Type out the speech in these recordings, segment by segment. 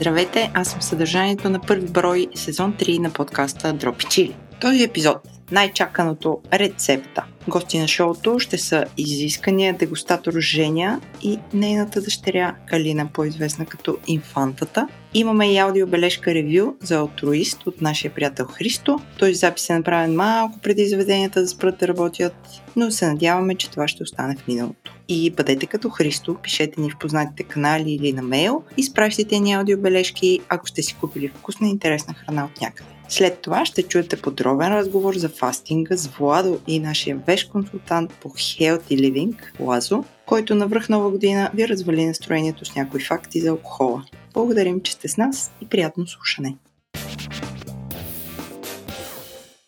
Здравейте, аз съм съдържанието на първи брой сезон 3 на подкаста Дропи Чили. Този епизод най-чаканото рецепта. Гости на шоуто ще са изискания дегустатор Женя и нейната дъщеря Калина, по-известна като Инфантата. Имаме и аудиобележка ревю за алтруист от нашия приятел Христо. Този запис е направен малко преди заведенията да спрат да работят, но се надяваме, че това ще остане в миналото. И бъдете като Христо, пишете ни в познатите канали или на мейл, изпращайте ни аудиобележки, ако сте си купили вкусна и интересна храна от някъде. След това ще чуете подробен разговор за фастинга с Владо и нашия веш консултант по Healthy Living, Лазо, който на връх нова година ви развали настроението с някои факти за алкохола. Благодарим, че сте с нас и приятно слушане!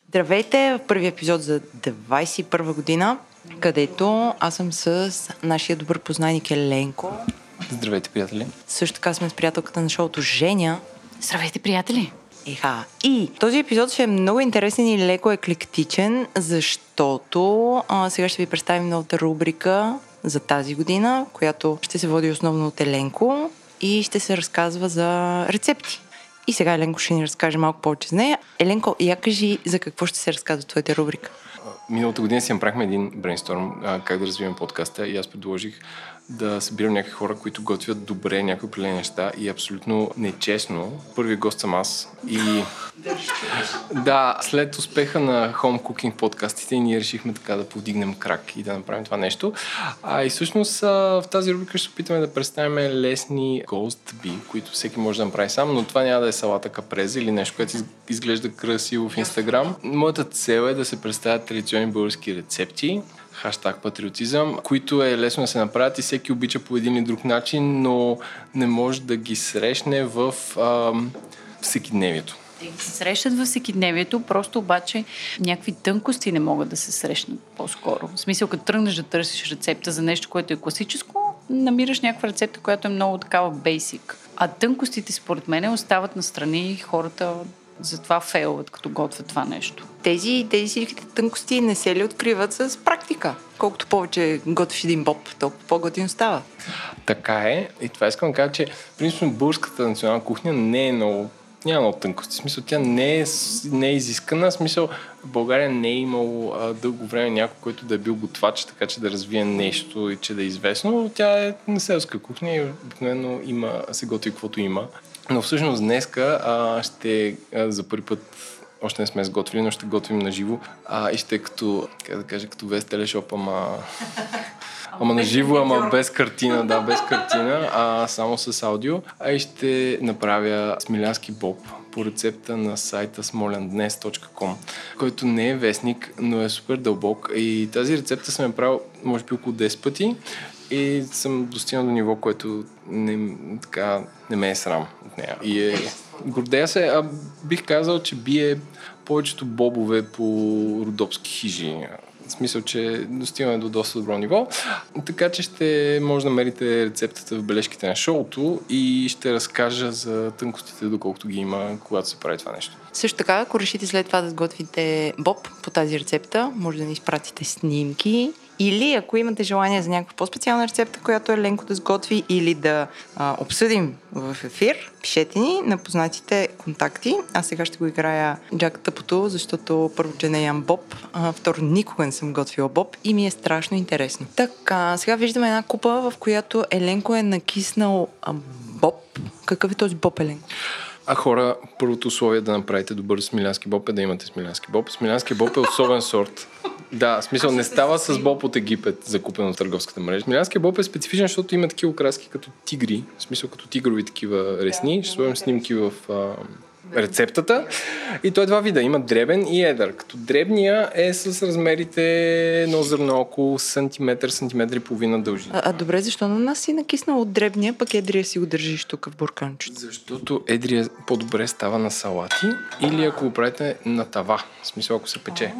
Здравейте в първи епизод за 21 година, където аз съм с нашия добър познайник Еленко. Здравейте, приятели! Също така сме с приятелката на шоуто Женя. Здравейте, приятели! Еха. И този епизод ще е много интересен и леко еклектичен, защото а, сега ще ви представим новата рубрика за тази година, която ще се води основно от Еленко и ще се разказва за рецепти. И сега Еленко ще ни разкаже малко повече за нея. Еленко, я кажи за какво ще се разказва твоята рубрика. Миналата година си направихме един брейнсторм как да развиваме подкаста и аз предложих да събирам някакви хора, които готвят добре някои определени неща и абсолютно нечестно. Първи гост съм аз и да, след успеха на Home Cooking подкастите ние решихме така да повдигнем крак и да направим това нещо. А и всъщност в тази рубрика ще опитаме да представим лесни би, които всеки може да направи сам, но това няма да е салата капреза или нещо, което изглежда красиво в Инстаграм. Моята цел е да се представят традиционни български рецепти, хаштаг патриотизъм, които е лесно да се направят и всеки обича по един или друг начин, но не може да ги срещне в ам, всекидневието. Те ги се срещат във всекидневието, просто обаче някакви тънкости не могат да се срещнат по-скоро. В смисъл, като тръгнеш да търсиш рецепта за нещо, което е класическо, намираш някаква рецепта, която е много такава бейсик. А тънкостите, според мен, остават настрани и хората затова фейлват, като готвят това нещо. Тези, тези всичките тънкости не се ли откриват с практика? Колкото повече готвиш един боб, толкова по-готин става. Така е. И това искам да кажа, че принципно българската национална кухня не е много няма много тънкости. В смисъл, тя не е, не е изискана. В смисъл, България не е имало а, дълго време някой, който да е бил готвач, така че да развие нещо и че да е известно. Тя е на селска кухня и обикновено има, се готви каквото има. Но всъщност днеска а, ще а, за първи път още не сме сготвили, но ще готвим на живо. А, и ще като, как да кажа, като без телешоп, ама... Ама на живо, ама без картина, да, без картина, а само с аудио. А и ще направя смилянски боб по рецепта на сайта smolendnes.com, който не е вестник, но е супер дълбок. И тази рецепта съм я правил, може би, около 10 пъти и съм достигнал до ниво, което не, така, не ме е срам от нея. И е, гордея се, а бих казал, че бие повечето бобове по родопски хижи. В смисъл, че достигаме до доста добро ниво. Така че ще може да намерите рецептата в бележките на шоуто и ще разкажа за тънкостите, доколкото ги има, когато се прави това нещо. Също така, ако решите след това да сготвите боб по тази рецепта, може да ни изпратите снимки или ако имате желание за някаква по-специална рецепта, която е ленко да сготви или да а, обсъдим в ефир, пишете ни на познатите контакти. Аз сега ще го играя Джак Тъпото, защото първо, че не ям боб, а, второ, никога не съм готвила боб и ми е страшно интересно. Така, сега виждаме една купа, в която Еленко е накиснал а, боб. Какъв е този боб, Еленко? А хора, първото условие да направите добър смилянски боб е да имате смилянски боб. Смилянски боб е особен сорт. Да, в смисъл не става с боб от Египет, закупен от търговската мрежа. Смилянския боб е специфичен, защото има такива окраски като тигри, в смисъл като тигрови такива ресни. Ще сложим снимки в а, рецептата. И той е два вида. Има дребен и едър. Като дребния е с размерите едно зърно около сантиметър, сантиметър и половина дължина. А, а добре, защо на нас си накиснал от дребния, пък едрия си го държиш тук в бурканчето? Защото едрия по-добре става на салати или ако го правите на тава. В смисъл, ако се пече.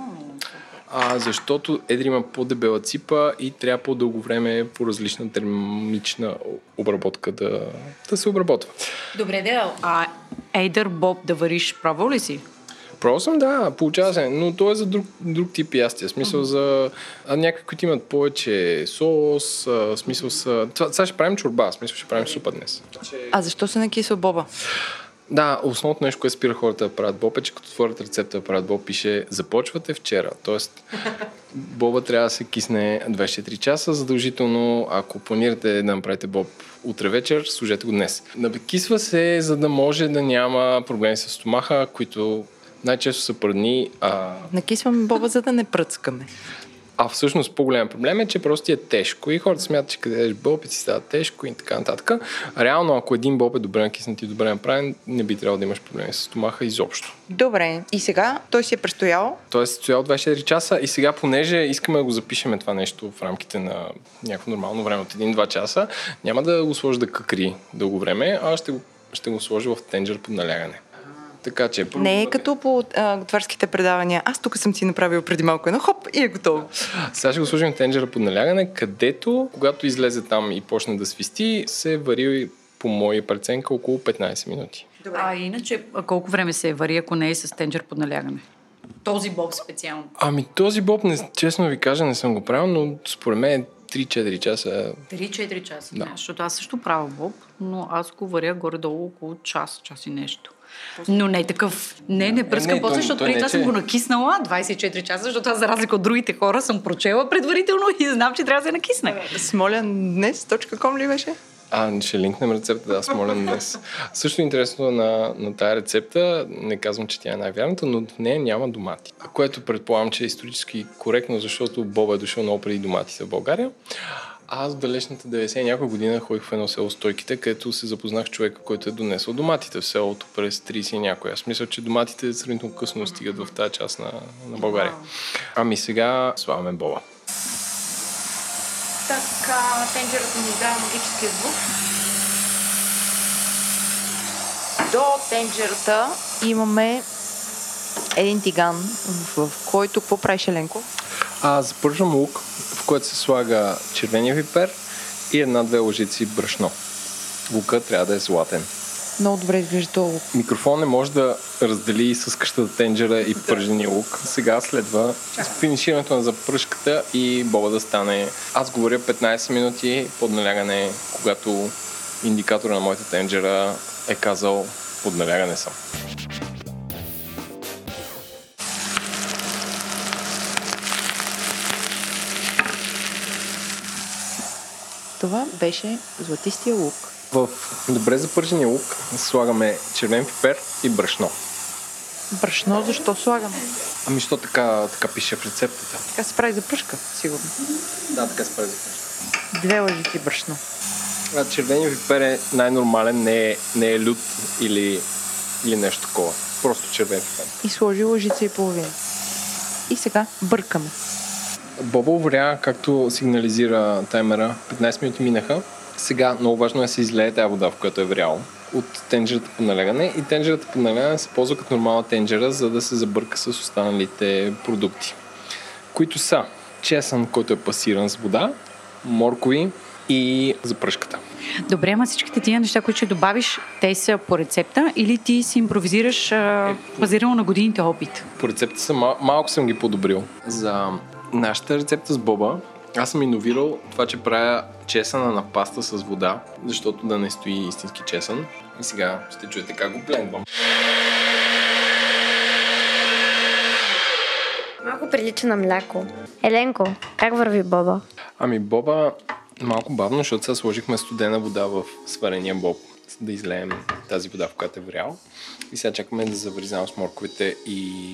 А, защото едри има по-дебела ципа и трябва по-дълго време по различна термична обработка да, да се обработва. Добре, да. А Ейдър Боб да вариш право ли си? Пробвал съм, да, получава се, но то е за друг, друг тип ястия. Смисъл за а, някакви, които имат повече сос, а, смисъл са... Това, сега ще правим чорба, смисъл ще правим супа днес. А защо се накисва боба? Да, основното нещо, което спира хората да правят боб е, че като отворят рецепта да правят боб, пише започвате вчера. Тоест, боба трябва да се кисне 24 часа. Задължително, ако планирате да направите боб утре вечер, служете го днес. Накисва се, за да може да няма проблеми с стомаха, които най-често са пърдни. А, Накисваме боба, за да не пръцкаме. А всъщност по-голям проблем е, че просто ти е тежко и хората смятат, че къде ядеш боб и ти става тежко и така нататък. Реално, ако един боб е добре накиснат и добре направен, не би трябвало да имаш проблеми с стомаха изобщо. Добре, и сега той си е престоял. Той е стоял 24 часа и сега, понеже искаме да го запишеме това нещо в рамките на някакво нормално време от 1-2 часа, няма да го сложа да какри дълго време, а ще го, ще го сложа в тенджер под налягане. Така че... Не е като по а, готварските предавания. Аз тук съм си направил преди малко едно хоп и е готово. Сега ще го сложим тенджера под налягане, където, когато излезе там и почне да свисти, се вари по моя преценка около 15 минути. А иначе, а колко време се е вари, ако не е с тенджер под налягане? Този боб специално. Ами този боб, не, честно ви кажа, не съм го правил, но според мен 3-4 часа 3-4 часа. Да. Да. Защото аз също правя боб, но аз го варя горе-долу около час, час и нещо. Но не е такъв. Не, не пръскам не, после, той- защото преди това съм че- го накиснала 24 часа, защото аз за разлика от другите хора съм прочела предварително и знам, че трябва да се накисне. Смолян днес, .com ли беше? А, ще линкнем рецепта, да, моля днес. Също интересно на, на тая рецепта, не казвам, че тя е най-вярната, но в нея няма домати. Което предполагам, че е исторически коректно, защото Боба е дошъл много преди доматите в България. Аз в далечната 90 и някоя година ходих в едно село Стойките, където се запознах с човека, който е донесъл доматите в селото през 30 и някоя. Аз мисля, че доматите сравнително късно стигат в тази част на, на България. Ами сега слагаме Боба. Така, тенджерът ни издава магическия звук. До тенджерата имаме един тиган, в, в който какво правиш, Еленко? А запържам лук, в който се слага червения випер и една-две лъжици брашно. Лука трябва да е златен. Много добре изглежда лук. Микрофон не може да раздели съскащата тенджера и пържения лук. Сега следва финиширането на запръшката и боба да стане. Аз говоря 15 минути под налягане, когато индикатора на моята тенджера е казал под налягане съм. Това беше златистия лук. В добре запържения лук слагаме червен пипер и брашно. Брашно, защо слагаме? Ами, що така, така пише в рецептата? Така се прави за пръшка, сигурно. Да, така се прави. Две лъжици брашно. А, червения пипер е най-нормален, не е, не е лют или, или нещо такова. Просто червен пипер. И сложи лъжица и половина. И сега бъркаме. Боба увря, както сигнализира таймера, 15 минути минаха. Сега много важно е да се излее тази вода, в която е вряло от тенджерата по налягане и тенджерата по налягане се ползва като нормална тенджера, за да се забърка с останалите продукти, които са чесън, който е пасиран с вода, моркови и запръшката. Добре, ама всичките тия неща, които ще добавиш, те са по рецепта или ти си импровизираш а, базирано на годините опит? По рецепта съм, мал- малко съм ги подобрил. За нашата рецепта с боба, аз съм иновирал това, че правя чесъна на паста с вода, защото да не стои истински чесън. И сега ще чуете как го блендвам. Малко прилича на мляко. Еленко, как върви Боба? Ами боба малко бавно, защото сега сложихме студена вода в сварения боб, за да излеем тази вода, в която е врял. И сега чакаме да завризам с морковите и,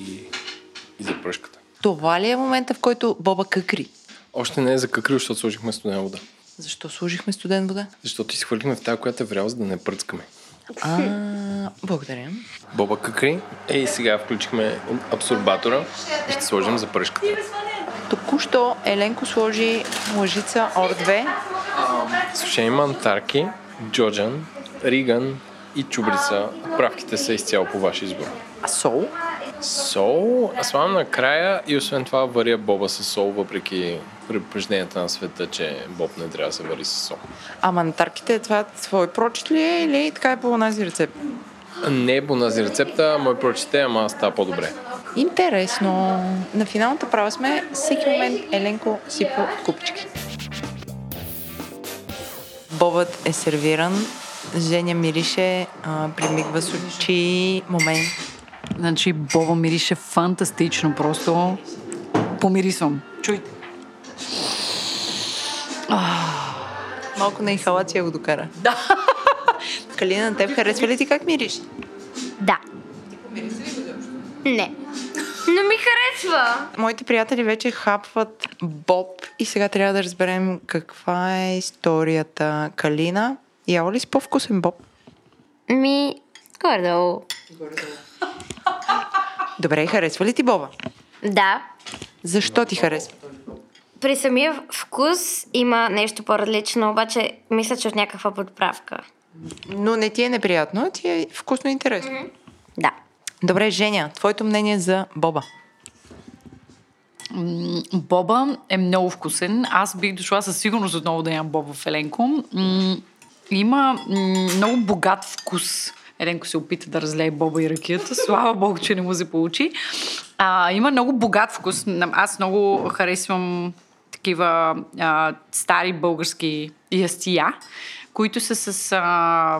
и запръшката. Това ли е момента, в който Боба къкри? Още не е закакрил, защото сложихме студена вода. Защо сложихме студен вода? Защото изхвърлихме в тази, която е врял, за да не пръцкаме. А, благодаря. Боба какри. Е, сега включихме абсорбатора и ще сложим запръшката. Току-що Еленко сложи лъжица ОР-2. Сушени мантарки, джоджан, риган и чубрица. Правките са изцяло по ваш избор. А сол? Сол, а слагам накрая и освен това варя боба с сол, въпреки предупрежденията на света, че боб не трябва да се вари с сол. А мантарките, това твой прочит ли е или така е по онази рецепт? Не е по тази рецепта, мой прочете, ама аз става по-добре. Интересно. На финалната права сме. Всеки момент Еленко сипва купички. Бобът е сервиран. Женя мирише, примигва с очи. Момент. Значи Боба мирише фантастично, просто помирисвам. Чуйте. Малко на инхалация го докара. Да. Калина, на теб харесва ли ти как мириш? Да. Не. Не ми харесва. Моите приятели вече хапват Боб и сега трябва да разберем каква е историята. Калина, яла ли си по-вкусен Боб? Ми, горе-долу. Добре, харесва ли ти Боба? Да. Защо ти харесва? При самия вкус има нещо по-различно, обаче мисля, че от някаква подправка. Но не ти е неприятно, а ти е вкусно и интересно. Да. Добре, Женя, твоето мнение за Боба? Боба е много вкусен. Аз бих дошла със сигурност отново да ям боба в Еленко. Има много богат вкус. Еленко се опита да разлее боба и ракията. Слава Богу, че не му се получи. А, има много богат вкус. Аз много харесвам такива а, стари български ястия, които са с а,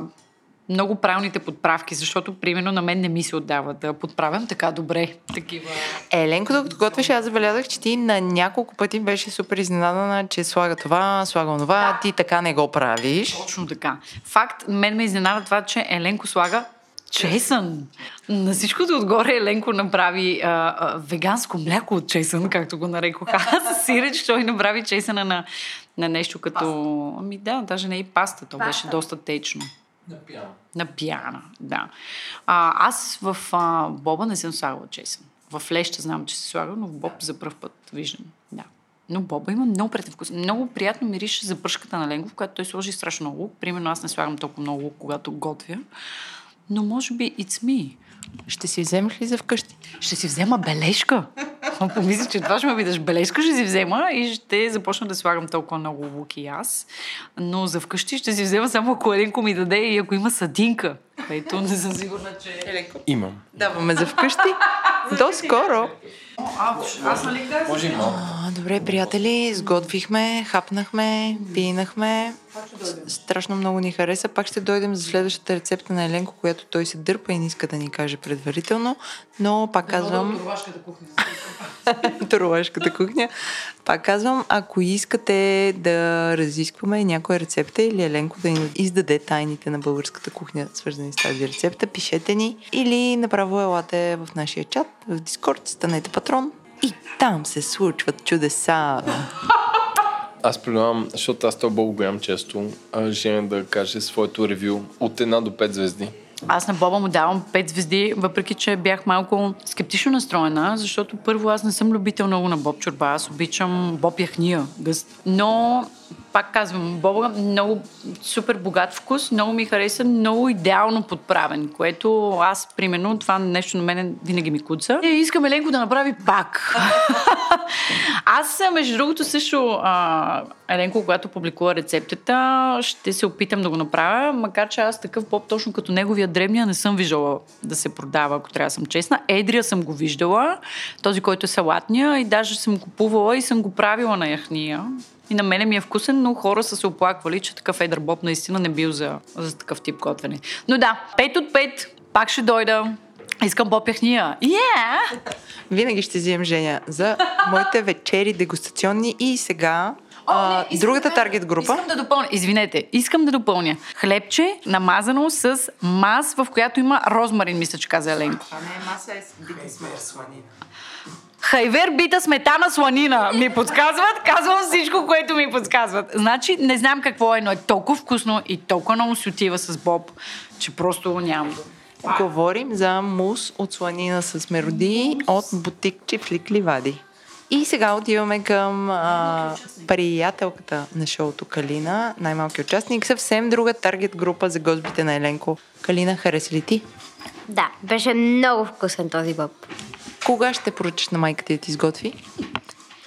много правилните подправки, защото, примерно, на мен не ми се отдава да подправям така добре такива Еленко, докато готвеше, аз забелязах, че ти на няколко пъти беше супер изненадана, че слага това, слага онова, ти така не го правиш. Точно така. Факт, мен ме изненада това, че Еленко слага чесън. На всичкото отгоре Еленко направи а, а, веганско мляко от чесън, както го нарекох аз. Сиреч, той направи чесъна на, на нещо като... Ами да, даже не и паста, то беше доста течно. На пиана, да. А, аз в а, боба не съм слагала чесън. В леща знам, че се слага, но в боб за първ път виждам. Да. Но боба има много приятен вкус. Много приятно мирише за пръшката на Ленгов, която той сложи страшно много лук. Примерно аз не слагам толкова много лук, когато готвя. Но може би it's me. Ще си вземеш ли за вкъщи? Ще си взема бележка. Помисля, че това ще ме видиш бележка, ще си взема и ще започна да слагам толкова много лук и аз. Но за вкъщи ще си взема само ако Еленко ми даде и ако има съдинка. Ето, не съм сигурна, че... Еленко. Имам. Даваме за вкъщи. До скоро. Аз нали? Може малко. Добре, приятели, сготвихме, хапнахме, пинахме. Страшно много ни хареса. Пак ще дойдем за следващата рецепта на Еленко, която той се дърпа и не иска да ни каже предварително. Но пак казвам... Турлашката кухня. Пак казвам, ако искате да разискваме някоя рецепта или Еленко да ни издаде тайните на българската кухня, свързани с тази рецепта, пишете ни или направо елате в нашия чат, в Дискорд, станете патрон и там се случват чудеса. Аз предлагам, защото аз това Бог го ям често, Женя да каже своето ревю от една до пет звезди. Аз на Боба му давам 5 звезди, въпреки че бях малко скептично настроена, защото първо аз не съм любител много на Боб Чорба, аз обичам Боб Яхния. гъст. Но, пак казвам, Боба много супер богат вкус, много ми хареса, много идеално подправен, което аз, примерно, това нещо на мен винаги ми куца. И искам Еленко да направи пак. аз, между другото, също а, Еленко, когато публикува рецептата, ще се опитам да го направя, макар че аз такъв поп, точно като неговия дребния, не съм виждала да се продава, ако трябва да съм честна. Едрия съм го виждала, този, който е салатния, и даже съм купувала и съм го правила на яхния. И на мене ми е вкусен, но хора са се оплаквали, че такъв едър боб наистина не бил за, за такъв тип готвене. Но да, 5 от 5, пак ще дойда. Искам боб яхния. Yeah! Винаги ще вземем Женя за моите вечери дегустационни и сега а, не, другата да- таргет група. Искам да допълня. Извинете, искам да допълня. Хлебче, намазано с мас, в която има розмарин, мисля, че каза Еленко. Това не е маса, е бита сланина. Хайвер бита сметана сланина ми подсказват. Казвам всичко, което ми подсказват. Значи, не знам какво е, но е толкова вкусно и толкова много си отива с Боб, че просто нямам. Говорим за мус от сланина с меродии от бутик Чифлик Ливади. И сега отиваме към а, приятелката на шоуто Калина, най-малкият участник, съвсем друга таргет група за гостбите на Еленко. Калина, хареса ли ти? Да, беше много вкусен този боб. Кога ще поръчаш на майка ти да ти изготви?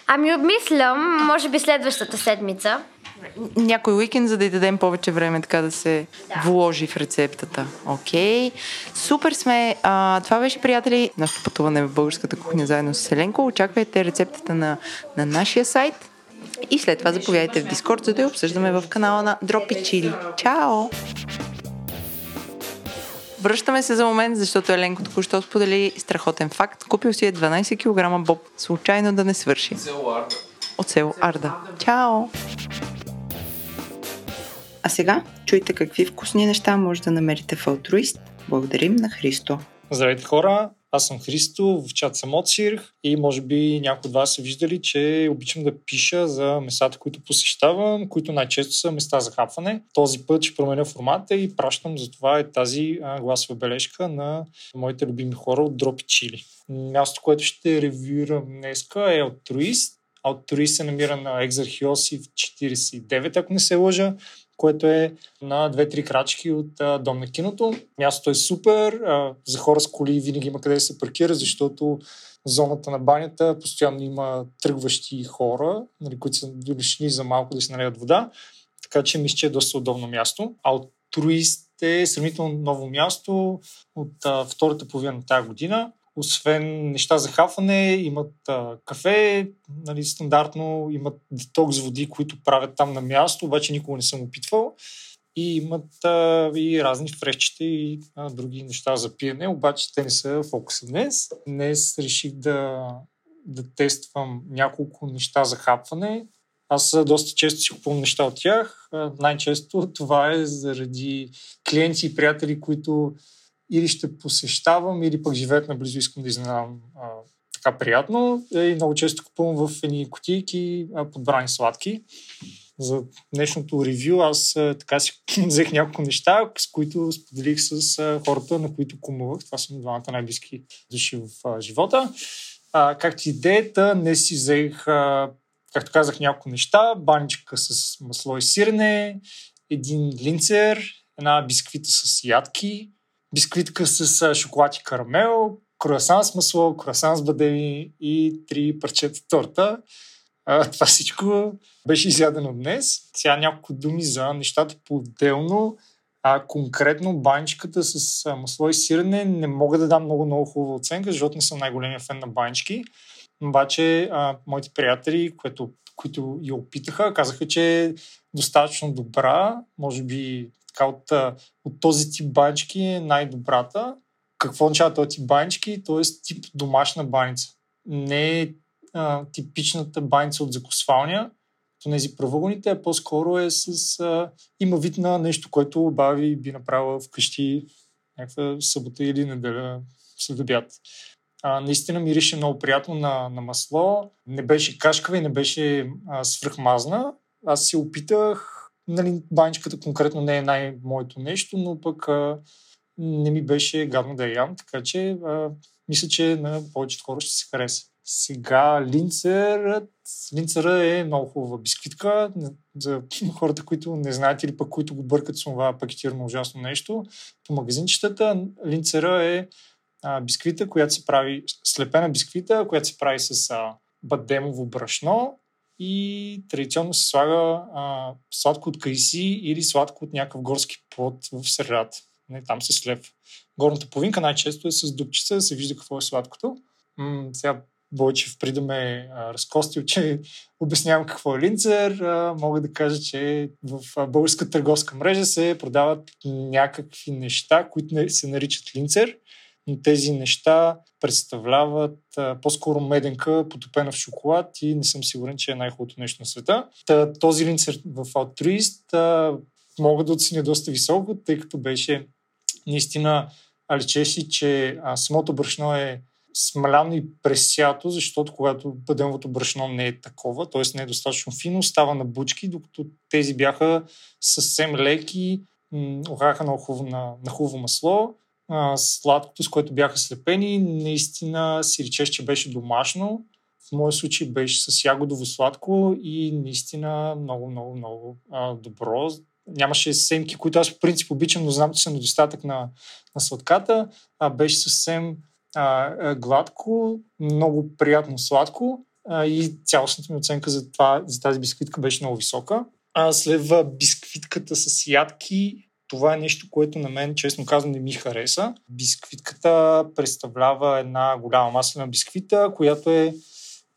Ами обмислям, може би следващата седмица. Някой уикенд, за да й дадем повече време така да се да. вложи в рецептата. Окей. Супер сме. А, това беше, приятели, нашето пътуване в българската кухня заедно с Селенко. Очаквайте рецептата на, на нашия сайт. И след това заповядайте в Дискорд, за да я обсъждаме в канала на Дропи Чили. Чао! Връщаме се за момент, защото Еленко току-що сподели страхотен факт. Купил си е 12 кг боб, случайно да не свърши. От село Арда. Чао! А сега чуйте какви вкусни неща може да намерите в Алтруист. Благодарим на Христо. Здравейте хора! Аз съм Христо, в чат съм от Сирх и може би някои от вас са виждали, че обичам да пиша за местата, които посещавам, които най-често са места за хапване. Този път ще променя формата и пращам за това е тази гласова бележка на моите любими хора от Дропи Чили. Място, което ще ревюирам днеска е от Труист. От Труист се намира на Екзархиоси в 49, ако не се лъжа което е на две-три крачки от а, дом на киното. Мястото е супер, а, за хора с коли винаги има къде да се паркира, защото зоната на банята постоянно има тръгващи хора, нали, които са дошли за малко да си налеят вода, така че мисля, че е доста удобно място. А от Труист е сравнително ново място от а, втората половина на тази година освен неща за хафане, имат а, кафе, нали, стандартно, имат детокс води, които правят там на място, обаче никога не съм опитвал. И имат а, и разни фрещите и а, други неща за пиене, обаче те не са фокуса днес. Днес реших да, да тествам няколко неща за хапване. Аз доста често си купувам неща от тях. Най-често това е заради клиенти и приятели, които или ще посещавам, или пък живеят наблизо, искам да изненадам така приятно. Е, и много често купувам в едни кутийки подбрани сладки. За днешното ревю аз така си взех няколко неща, с които споделих с хората, на които кумувах. Това са двамата най-близки души в живота. А, както идеята, не си взех, а, както казах, няколко неща. Баничка с масло и сирене, един линцер, една бисквита с ядки, бисквитка с шоколад и карамел, круасан с масло, круасан с бадеми и три парчета торта. Това всичко беше изядено днес. Сега няколко думи за нещата по-отделно. А конкретно баничката с масло и сирене не мога да дам много, много хубава оценка, защото не съм най-големия фен на банички. Обаче а, моите приятели, което, които я опитаха, казаха, че е достатъчно добра. Може би така от, от този тип банички е най-добрата. Какво означава този тип банички? Т.е. тип домашна баница. Не е типичната баница от закосвалня, тези правъгълните, а по-скоро е с... А, има вид на нещо, което бави би направила вкъщи някаква събота или неделя след обяд. А, наистина мирише много приятно на, на масло. Не беше кашкава и не беше а, свръхмазна. Аз си опитах нали, баничката конкретно не е най-моето нещо, но пък а, не ми беше гадно да я ям, така че а, мисля, че на повечето хора ще се хареса. Сега линцерът, линцера е много хубава бисквитка за хората, които не знаят или пък които го бъркат с това пакетирано ужасно нещо. По магазинчетата линцера е а, бисквита, която се прави, слепена бисквита, която се прави с а, бадемово брашно и традиционно се слага а, сладко от кайси или сладко от някакъв горски плод в средата. Не, там се слев. Горната половинка най-често е с дупчица, да се вижда какво е сладкото. М- сега Бойчев преди да ме а, разкостил, че обяснявам какво е линцер, а, мога да кажа, че в българска търговска мрежа се продават някакви неща, които се наричат линцер тези неща представляват а, по-скоро меденка, потопена в шоколад и не съм сигурен, че е най-хубавото нещо на света. Та, този линцер в Altruist а, мога да оценя доста високо, тъй като беше наистина лечеше, че а, самото брашно е смаляно и пресято, защото когато бъдемовото брашно не е такова, т.е. не е достатъчно фино, става на бучки, докато тези бяха съвсем леки, охаха на на, на хубаво масло сладкото, с което бяха слепени, наистина си речеш, че беше домашно. В моя случай беше с ягодово сладко и наистина много, много, много а, добро. Нямаше семки, които аз по принцип обичам, но знам, че са недостатък на, на сладката. А, беше съвсем а, гладко, много приятно сладко а, и цялостната ми оценка за, това, за тази бисквитка беше много висока. А следва бисквитката с ядки. Това е нещо, което на мен, честно казвам, не ми хареса. Бисквитката представлява една голяма маслена бисквита, която е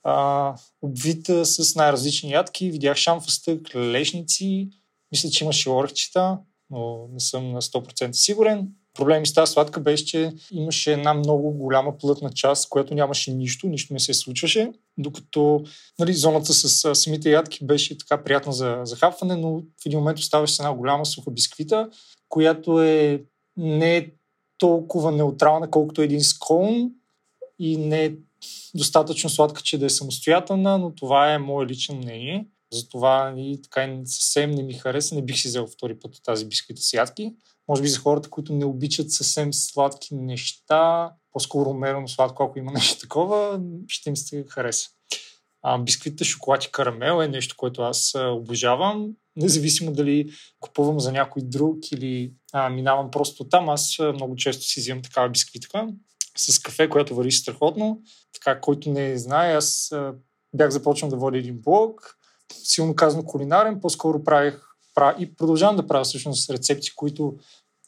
а, обвита с най-различни ядки. Видях шамфастък, лешници, мисля, че имаше орехчета, но не съм на 100% сигурен. Проблеми с тази сладка беше, че имаше една много голяма плътна част, която нямаше нищо, нищо не се случваше, докато нали, зоната с самите ядки беше така приятна за, за хапване, но в един момент оставаше една голяма суха бисквита, която е не е толкова неутрална, колкото един скон и не е достатъчно сладка, че да е самостоятелна, но това е мое лично мнение. Затова и така и съвсем не ми хареса. Не бих си взел втори път тази бисквита с ядки. Може би за хората, които не обичат съвсем сладки неща, по-скоро умерено сладко, ако има нещо такова, ще им се хареса. А, бисквита, шоколад и карамел е нещо, което аз обожавам. Независимо дали купувам за някой друг или а, минавам просто там, аз много често си взимам такава бисквитка с кафе, което върви страхотно. Така, който не знае, аз бях започнал да водя един блог, силно казано кулинарен, по-скоро правих и продължавам да правя всъщност рецепти, които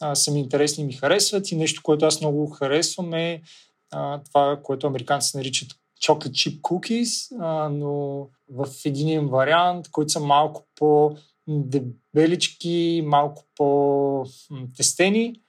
а, са ми интересни и ми харесват. И нещо, което аз много харесвам е а, това, което американците наричат chocolate chip cookies, а, но в един вариант, които са малко по-дебелички, малко по-тестени.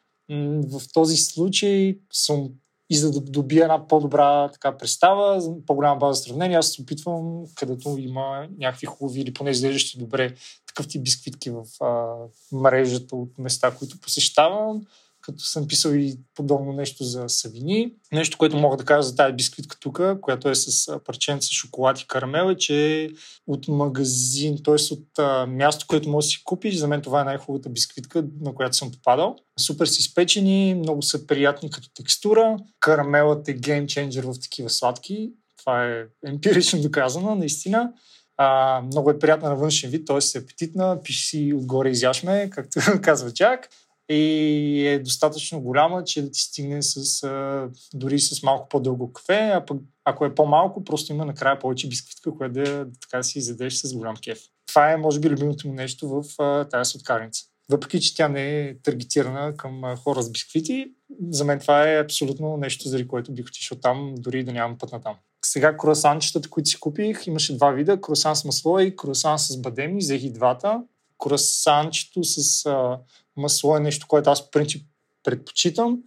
В този случай съм и за да добия една по-добра така представа, по-голяма база сравнение, аз се опитвам, където има някакви хубави или поне изглеждащи добре такъв тип бисквитки в а, мрежата от места, които посещавам като съм писал и подобно нещо за Савини. Нещо, което мога да кажа за тази бисквитка тук, която е с парченца шоколад и карамел, е, че от магазин, т.е. от а, място, което можеш да си купиш. За мен това е най-хубавата бисквитка, на която съм попадал. Супер си изпечени, много са приятни като текстура. Карамелът е геймченджер в такива сладки. Това е емпирично доказано, наистина. А, много е приятна на външен вид, т.е. е апетитна, пише си отгоре изяшме, както казва Чак и е достатъчно голяма, че да ти стигне с, а, дори с малко по-дълго кафе, а пък ако е по-малко, просто има накрая повече бисквитка, която да, да така си изядеш с голям кеф. Това е, може би, любимото му нещо в а, тази сладкарница. Въпреки, че тя не е таргетирана към а, хора с бисквити, за мен това е абсолютно нещо, заради което бих отишъл там, дори да нямам път на там. Сега круасанчетата, които си купих, имаше два вида. Круасан с масло и круасан с бадеми. Взех и двата. Круасанчето с а, масло е нещо, което аз в принцип предпочитам.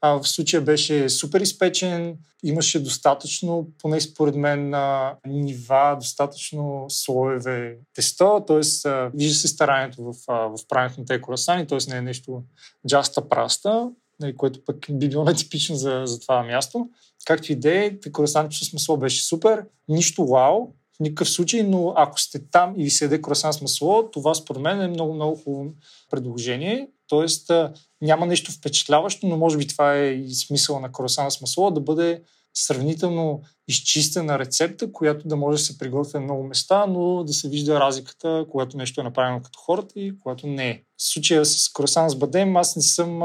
А, в случая беше супер изпечен, имаше достатъчно, поне според мен, на нива, достатъчно слоеве тесто, т.е. вижда се старанието в, в правенето на тези корасани, т.е. не е нещо джаста праста, нали, което пък би било нетипично за, за това място. Както и да е, корасанчето с масло беше супер, нищо вау, в никакъв случай, но ако сте там и ви се яде круасан с масло, това според мен е много, много хубаво предложение. Тоест няма нещо впечатляващо, но може би това е и смисъл на круасан с масло, да бъде сравнително изчистена рецепта, която да може да се приготвя на много места, но да се вижда разликата, когато нещо е направено като хората и когато не е. В случая с круасан с бадем, аз не съм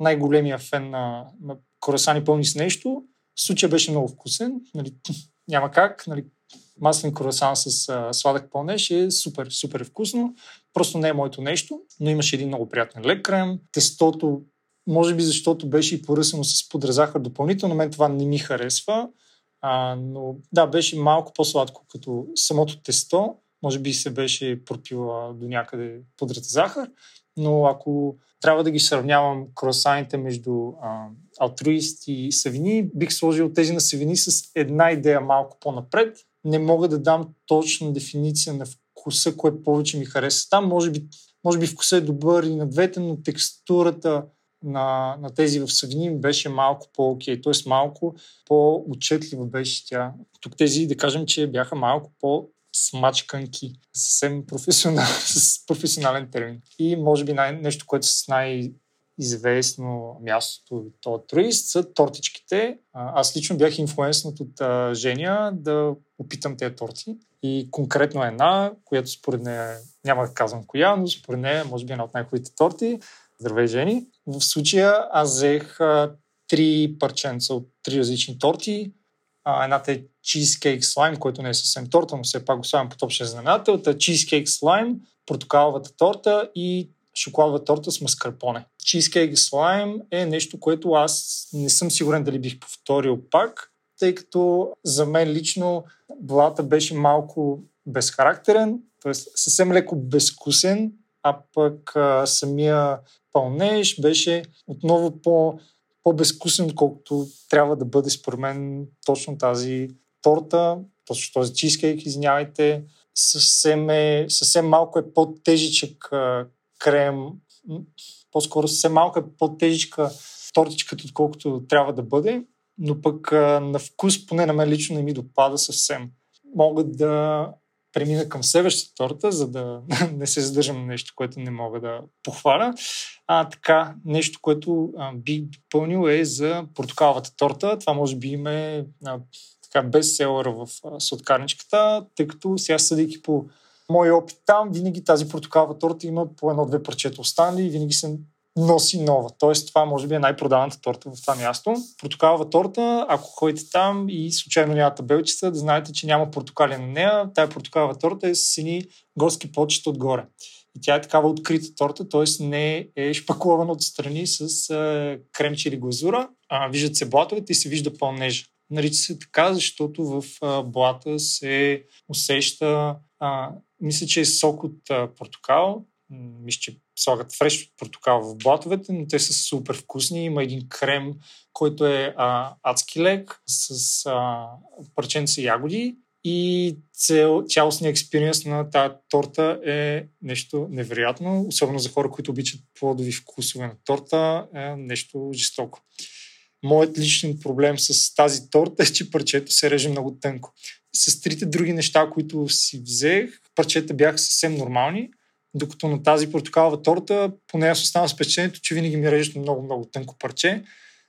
най-големия фен на, на круасани пълни с нещо. Случая беше много вкусен. Нали, няма как. Нали, маслен круасан с а, сладък пълнеж е супер, супер вкусно. Просто не е моето нещо, но имаше един много приятен лек крем. Тестото, може би защото беше и поръсено с подразахар допълнително, мен това не ми харесва. А, но да, беше малко по-сладко като самото тесто. Може би се беше пропила до някъде подрата захар, но ако трябва да ги сравнявам круасаните между а, Алтруист и Савини, бих сложил тези на Савини с една идея малко по-напред. Не мога да дам точна дефиниция на вкуса, кое повече ми хареса. Там може би, може би вкусът е добър и на двете, но текстурата на, на тези в Савини беше малко по-окей, т.е. малко по-отчетлива беше тя. Тук тези, да кажем, че бяха малко по смачканки. Съвсем професионал, с професионален термин. И може би най- нещо, което с най- известно мястото то турист са тортичките. Аз лично бях инфлуенснат от а, Женя да опитам тези торти. И конкретно една, която според нея, няма да казвам коя, но според нея може би една от най-хубавите торти. Здравей, Жени! В случая аз взех три парченца от три различни торти. А, едната е cheesecake slime, който не е съвсем торта, но все пак го слагам под общия знаменател. Та cheesecake slime, портокаловата торта и шоколадова торта с маскарпоне. Cheesecake slime е нещо, което аз не съм сигурен дали бих повторил пак, тъй като за мен лично блата беше малко безхарактерен, т.е. съвсем леко безкусен, а пък а, самия пълнеж беше отново по, по-безкусен, отколкото трябва да бъде според мен точно тази торта, точно този чизкейк, извинявайте, съвсем, е, съвсем малко е по-тежичък крем, по-скоро съвсем малко е по-тежичка тортичката, отколкото трябва да бъде, но пък на вкус, поне на мен лично не ми допада съвсем. Мога да премина към следващата торта, за да не се задържам на нещо, което не мога да похваля. А така, нещо, което а, бих допълнил е за портокаловата торта. Това може би има е така бестселър в а, сладкарничката, тъй като сега съдейки по моя опит там, винаги тази портокалова торта има по едно-две парчета останали и винаги се носи нова. Тоест, това може би е най-продаваната торта в това място. Портокалова торта, ако ходите там и случайно няма табелчета, да знаете, че няма портокали на нея. Тая портокалова торта е с сини горски почета отгоре. И тя е такава открита торта, т.е. не е шпаклована отстрани с е, кремче или глазура. А, виждат се блатовете и се вижда пълнежа. Нарича се така, защото в а, блата се усеща, а, мисля, че е сок от а, портокал, мисля, че слагат фреш портокал в блатовете, но те са супер вкусни. Има един крем, който е а, адски лек с а, парченца ягоди и цел, цялостният експириенс на тази торта е нещо невероятно, особено за хора, които обичат плодови вкусове на торта, е нещо жестоко. Моят личен проблем с тази торта е, че парчето се реже много тънко. С трите други неща, които си взех, парчета бяха съвсем нормални, докато на тази портокалова торта, поне аз оставам с впечатлението, че винаги ми режеш много-много тънко парче,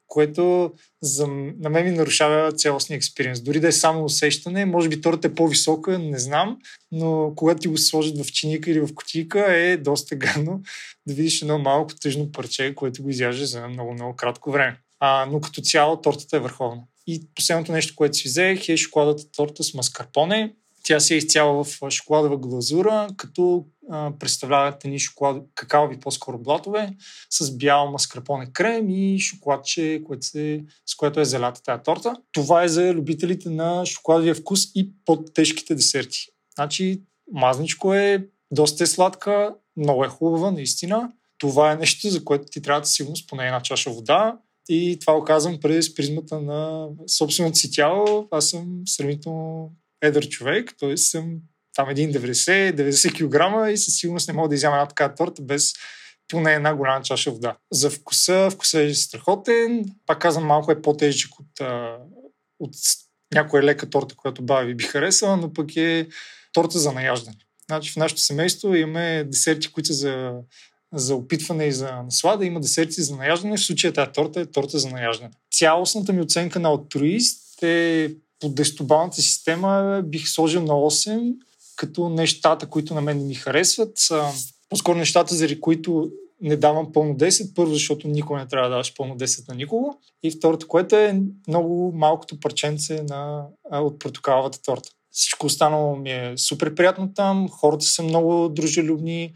което за, на мен ми нарушава цялостния експириенс. Дори да е само усещане, може би торта е по-висока, не знам, но когато ти го сложат в чиника или в кутийка е доста гадно да видиш едно малко тъжно парче, което го изяжда за много-много кратко време. А, но като цяло тортата е върховна. И последното нещо, което си взех е шоколадата торта с маскарпоне. Тя се е изцяла в шоколадова глазура, като а, представляват едни шоколад, какаови по-скоро блатове с бял маскарпоне крем и шоколадче, което се, с което е залята тази торта. Това е за любителите на шоколадовия вкус и по-тежките десерти. Значи, мазничко е, доста е сладка, много е хубава, наистина. Това е нещо, за което ти трябва да сигурност поне една чаша вода. И това го казвам през призмата на собственото си тяло. Аз съм сравнително едър човек, т.е. съм там 1,90, 90 кг и със сигурност не мога да изяма една такава торта без поне една голяма чаша вода. За вкуса, вкуса е страхотен. Пак казвам, малко е по-тежък от, от някоя лека торта, която баба ви би харесала, но пък е торта за наяждане. Значи в нашето семейство имаме десерти, които са за, за опитване и за наслада. Има десерти за наяждане. В случая тази торта е торта за наяждане. Цялостната ми оценка на алтруист е по десетобалната система бих сложил на 8, като нещата, които на мен не ми харесват, са по-скоро нещата, заради които не давам пълно 10. Първо, защото никога не трябва да даваш пълно 10 на никого. И второто, което е много малкото парченце на, от портокаловата торта. Всичко останало ми е супер приятно там, хората са много дружелюбни,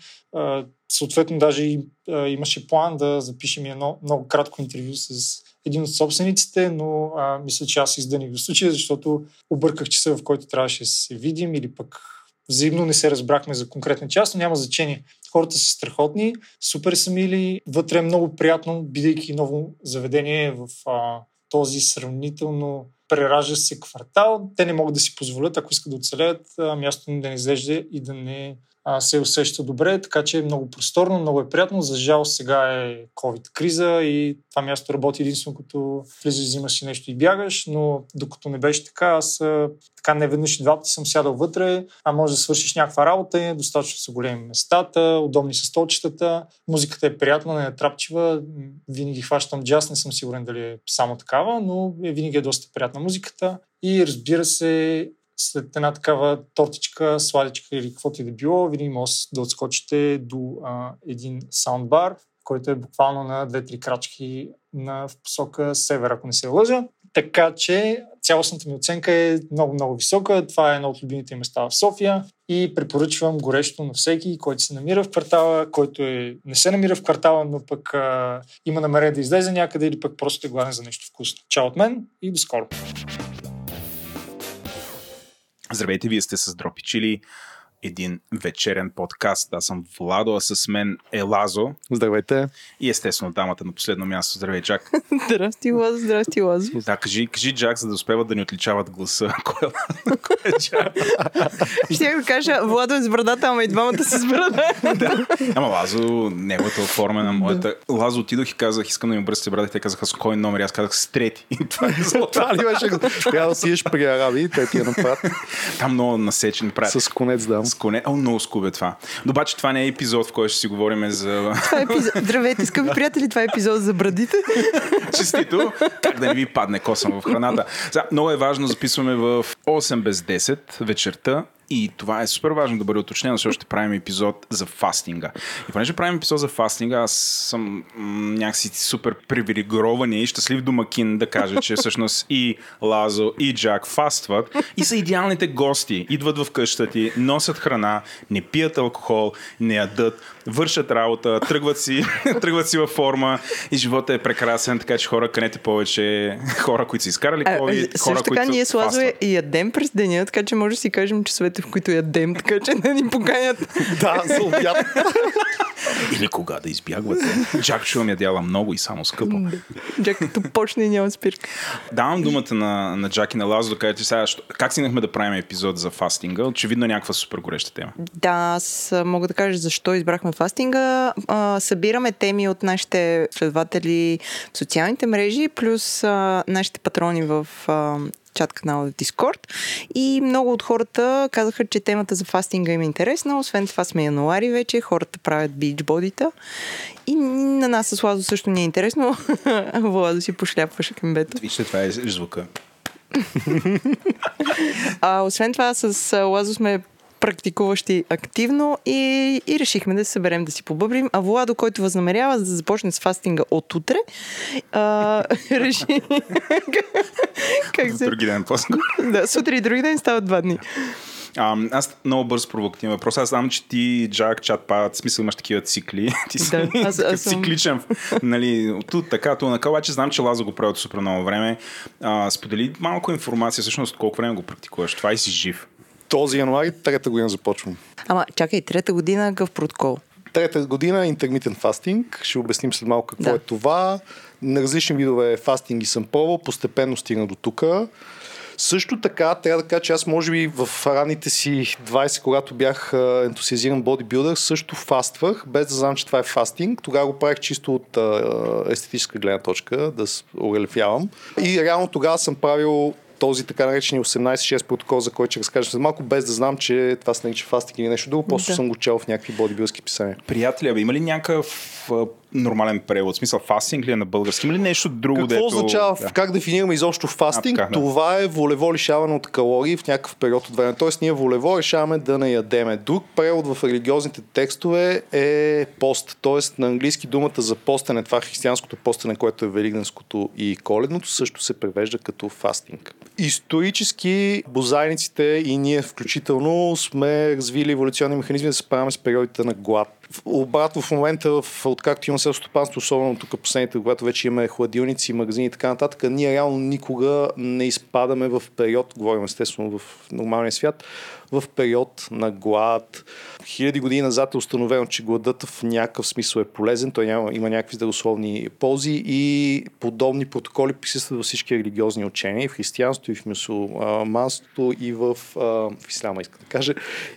съответно даже имаше план да запишем едно много кратко интервю с един от собствениците, но а, мисля, че аз издъних в случая, защото обърках часа, в който трябваше да се видим или пък взаимно не се разбрахме за конкретна част, но няма значение. Хората са страхотни, супер са мили, вътре е много приятно, бидейки ново заведение в а, този сравнително преража се квартал. Те не могат да си позволят, ако искат да оцелеят, място да не изглежда и да не а, се усеща добре, така че е много просторно, много е приятно. За жал сега е COVID-криза и това място работи единствено като влизаш, взимаш си нещо и бягаш, но докато не беше така, аз така не веднъж и два пъти съм сядал вътре, а може да свършиш някаква работа, е достатъчно са големи местата, удобни са столчетата, музиката е приятна, не е трапчива, винаги хващам джаз, не съм сигурен дали е само такава, но е, винаги е доста приятна музиката и разбира се, след една такава тортичка, сладичка или каквото и да било, винаги може да отскочите до а, един саундбар, който е буквално на 2-3 крачки на, в посока север, ако не се лъжа. Така че цялостната ми оценка е много-много висока. Това е едно от любимите места в София и препоръчвам горещо на всеки, който се намира в квартала, който е, не се намира в квартала, но пък а, има намерение да излезе някъде или пък просто е гладен за нещо вкусно. Чао от мен и до скоро! Здравейте, вие сте с Дропи Чили един вечерен подкаст. Аз съм Владо, а с мен е Лазо. Здравейте. И естествено дамата на последно място. Здравей, Джак. здрасти, Лазо, здрасти, Лазо. Да, кажи, кажи Джак, за да успеват да ни отличават гласа. Кой е Джак? Ще да кажа, Владо е с брадата, ама и двамата са с брада. да. Ама Лазо, неговата форма на моята. Лазо отидох и казах, искам да ми обръсте брада. Те казаха с кой номер. Аз казах с трети. И това е Това ли беше? Трябва да си еш при араби, те ти я направят. Там много насечен правят. С конец дам. С коне. О, много скубе това. Обаче това не е епизод, в който ще си говорим за... Това е епизод... Здравейте, скъпи приятели, това е епизод за брадите. Честито. Как да не ви падне косъм в храната. Сега, много е важно, записваме в 8 без 10 вечерта и това е супер важно да бъде уточнено, защото ще правим епизод за фастинга. И понеже правим епизод за фастинга, аз съм някакси супер привилегирован и щастлив домакин да кажа, че всъщност и Лазо, и Джак фастват и са идеалните гости. Идват в къщата ти, носят храна, не пият алкохол, не ядат, вършат работа, тръгват си, тръгват си във форма и живота е прекрасен, така че хора канете повече хора, които са изкарали COVID, а, хора, също така които ние с Лазо и ядем през деня, така че може да си кажем часовете, в които ядем, така че да ни поканят. Да, за обяд. Или кога да избягвате. Джак чувам ядяла много и само скъпо. Джак като почне и няма спирка. Давам думата на, на Джак и на Лазо да кажете сега, как стигнахме да правим епизод за фастинга? Очевидно е някаква супер гореща тема. Да, аз а, мога да кажа защо избрахме фастинга. А, събираме теми от нашите следователи в социалните мрежи, плюс а, нашите патрони в а, чат канала в Дискорд. И много от хората казаха, че темата за фастинга им е интересна. Освен това сме януари вече, хората правят бичбодита. И на нас с Лазо също ни е интересно. Владо си пошляпваше кембето. Вижте, това е звука. А, освен това, с Лазо сме практикуващи активно и, и решихме да се съберем да си побъбрим. А Владо, който възнамерява да започне с фастинга от утре, а, реши... как се... Други ден после. Да, сутри и други ден стават два дни. А, аз много бърз провокативен въпрос. Аз знам, че ти, Джак, чат падат, в смисъл имаш такива цикли. Ти си Да, аз- аз съм- цикличен. Нали, тут така, то така, обаче знам, че Лазо го прави от супер много време. А, сподели малко информация, всъщност колко време го практикуваш. Това и си жив. Този януари, трета година започвам. Ама, чакай, трета година какъв протокол? Трета година интермитент фастинг. Ще обясним след малко какво Да. е това. На различни видове фастинги съм пробвал, постепенно стигна до тук. Също така, трябва да кажа, че аз може би в ранните си 20, когато бях ентусиазиран бодибилдър, също фаствах, без да знам, че това е фастинг. Тогава го правих чисто от естетическа гледна точка, да орелефявам. И реално тогава съм правил този така наречен 18-6 протокол, за който ще разкажа след малко, без да знам, че това се нарича фастинг или нещо друго, просто Да. съм го чел в някакви бодибилски писания. Приятели, абе, има ли някакъв нормален превод? В смисъл, фастинг ли е на български? Има ли нещо друго, Какво дето... означава, Да. как дефинираме изобщо фастинг? А, така, да. Това е волево лишаване от калории в някакъв период от време. Тоест ние волево решаваме да не ядеме. Друг превод в религиозните текстове е пост. Тоест на английски думата за постене, това християнското постене, което е велигденското и коледното, също се превежда като фастинг. Исторически бозайниците и ние включително сме развили еволюционни механизми да се справяме с периодите на глад. Обратно в момента, в, откакто има селско стопанство, особено тук последните, когато вече имаме хладилници, магазини и така нататък, ние реално никога не изпадаме в период, говорим естествено в нормалния свят, в период на глад. Хиляди години назад е установено, че гладът в някакъв смисъл е полезен, той няма, има някакви здравословни ползи и подобни протоколи присъстват във всички религиозни учения, и в християнството, и в мусулманството, и в, а, в исляма, иска да кажа,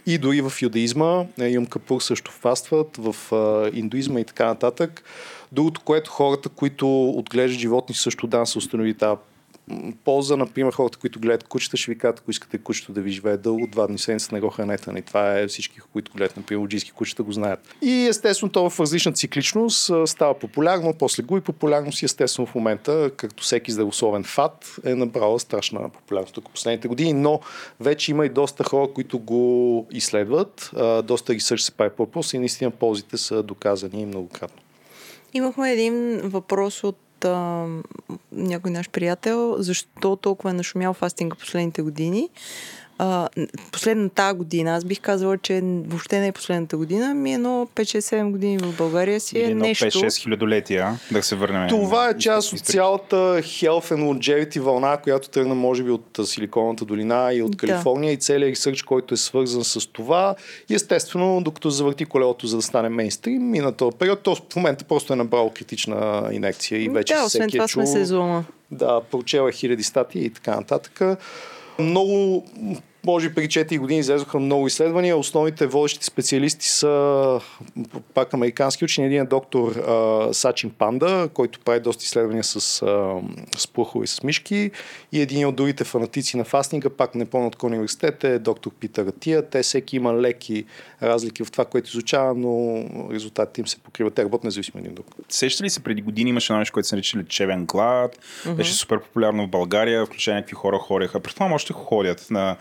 и дори в юдаизма. Юм Капур също фастват, в индуизма и така нататък. Другото, което хората, които отглеждат животни, също да са установи тази полза, например, хората, които гледат кучета, ще ви кажат, ако искате кучето да ви живее дълго, два дни седмица не го хранете. Нали? Това е всички, които гледат, например, лоджийски кучета, го знаят. И естествено, то в различна цикличност става популярно, после губи популярност и естествено в момента, както всеки здравословен фат, е набрала страшна популярност тук последните години, но вече има и доста хора, които го изследват, доста ресърч се прави по въпрос и наистина ползите са доказани многократно. Имахме един въпрос от а, някой наш приятел, защо толкова е нашумял фастинга последните години. А, последната година, аз бих казала, че въобще не е последната година, ми едно 5-6-7 години в България си е едно нещо. 5-6 хилядолетия, да се върнем. Това е част от цялата Health and Longevity вълна, която тръгна може би от Силиконовата долина и от Да. Калифорния и целият ресърч, който е свързан с това. И естествено, докато завърти колелото, за да стане мейнстрим, мина този период, то в момента просто е набрал критична инекция и вече да, освен всеки това е сме чул. сезона. Да, прочела хиляди статии и така нататък. Много, може би преди 4 години излезоха много изследвания. Основните водещи специалисти са пак американски учени. Един е доктор а, Сачин Панда, който прави доста изследвания с, а, с плъхове и с мишки. И един от другите фанатици на фастинга, пак не помня от кой университет, е доктор Питър Атия. Те всеки има леки разлики в това, което изучава, но резултатите им се покриват. Те работят независимо един друг. Сеща ли се преди години имаше нещо, което се нарича лечебен глад. Mm-hmm. Беше супер популярно в България, включая някакви хора хореха. Предполагам, още ходят на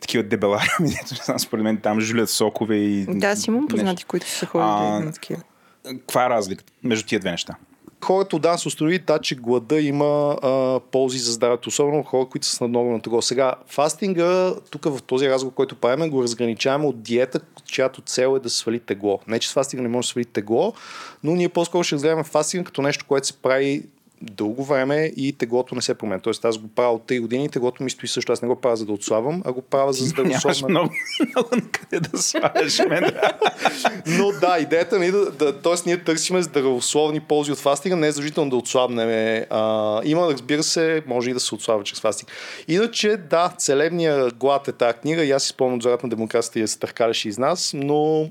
такива дебелари, ами, според мен там жулят сокове и... Да, аз имам нещо. познати, които са ходили А, на такива. Каква е разликата между тия две неща? Хората отдавна се установи, да, че глада има а, ползи за здравето, особено хора, които са с надмного на того. Сега, фастинга, тук в този разговор, който правим, го разграничаваме от диета, чиято цел е да се свали тегло. Не, че с фастинга не може да свали тегло, но ние по-скоро ще разгледаме фастинга като нещо, което се прави дълго време и теглото не се променя. Тоест аз го правя от 3 години и теглото ми стои също. Аз не го правя за да отслабвам, а го правя за Нямаш здравословна много, много на къде да слагаш мен. Но да, идеята ми е да, да т.е. ние търсиме здравословни ползи от фастинга, не е задължително да отслабнем. А, има, разбира се, може и да се отслабва чрез фастинг. Иначе, да, целебния глад е тази книга и аз си спомням от зората на демокрацията и я се търкаляше из нас, но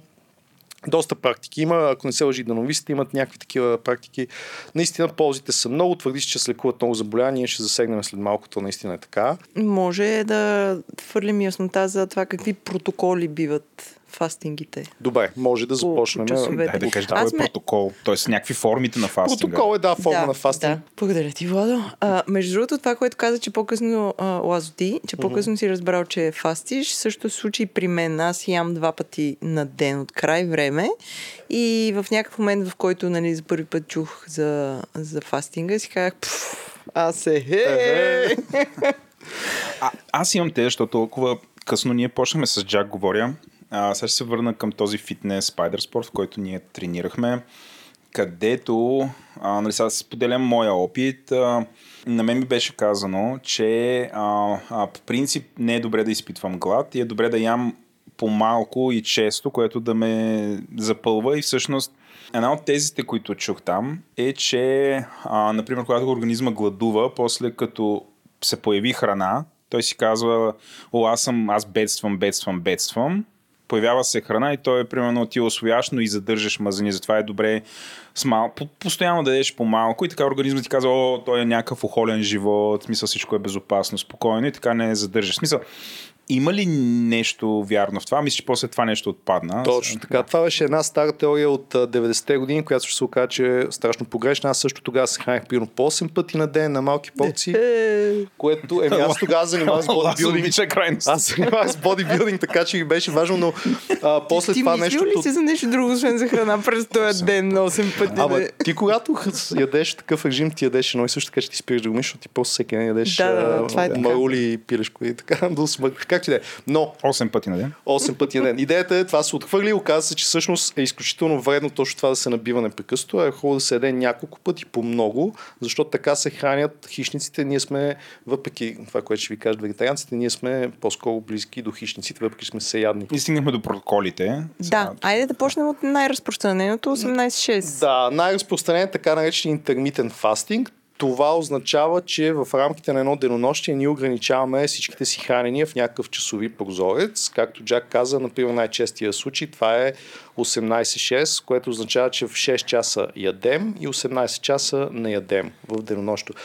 доста практики има. Ако не се лъжи дановистите, имат някакви такива практики. Наистина ползите са много. Твърди че се лекуват много заболявания. Ще засегнем след малко. То наистина е така. Може да хвърлим яснота за това какви протоколи биват фастингите. Добре, може да започнем. часовете. Дай да кажеш какво е протокол. Тоест някакви формите на фастинга. Протокол е, да, форма да, на фастинг. Да. Благодаря ти, Владо. А, между другото, това, което каза, че по-късно а, Лазо ти, че по-късно си разбрал, че фастиш, също се случи и при мен. Аз ям два пъти на ден от край време и в някакъв момент, в който нали, за първи път чух за, за фастинга, си казах, «Пф, аз е, хе! А, аз имам те, защото толкова късно ние почнахме с Джак, говоря. А, сега ще се върна към този фитнес Spider Sport, в който ние тренирахме, където, а, нали, сега споделям моя опит. А, на мен ми беше казано, че а, а, по принцип не е добре да изпитвам глад и е добре да ям по-малко и често, което да ме запълва и всъщност Една от тезите, които чух там е, че, а, например, когато организма гладува, после като се появи храна, той си казва, о, аз съм, аз бедствам, бедствам, бедствам. Появява се храна и той е примерно ти освояш, но и задържаш мазнини. Затова е добре с мал... по- постоянно да ядеш по-малко и така организмът ти казва, о, той е някакъв охолен живот, смисъл всичко е безопасно, спокойно и така не задържаш. Смисъл, има ли нещо вярно в това? Мисля, че после това нещо отпадна. Точно така. Това беше една стара теория от а, 90-те години, която ще се оказа, че е страшно погрешна. Аз също тогава се храних примерно по 8 пъти на ден на малки порции, което еми аз тогава занимавах с бодибилдинг. Аз занимавах с бодибилдинг, така че ми беше важно, но а, после ти това мислил нещо... ли си за нещо друго, освен за храна през този ден на 8 пъти? Ама ти когато ядеш такъв режим, ти ядеш едно и също така, че ти спираш да го мислиш, защото ти после всеки ден ядеш Да, да, е марули, пилешко и така до смърт. Как ти да е. Но 8 пъти на ден. 8 пъти на ден. Идеята е това се отхвърли и оказа се, че всъщност е изключително вредно точно това да се набива непрекъснато, е хубаво да се яде няколко пъти по много, защото така се хранят хищниците. Ние сме, въпреки това, което ще ви кажат вегетарианците, ние сме по-скоро близки до хищниците, въпреки че сме всеядни. И стигнахме до протоколите. Да, айде да почнем от най-разпространеното 18-6. Да, най-разпространен е така наречен intermittent fasting. Това означава, че в рамките на едно денонощие ние ограничаваме всичките си хранения в някакъв часови прозорец. Както Джак каза, например, най-честия случай това е 18-6, което означава, че в 6 часа ядем и 18 часа не ядем в денонощието.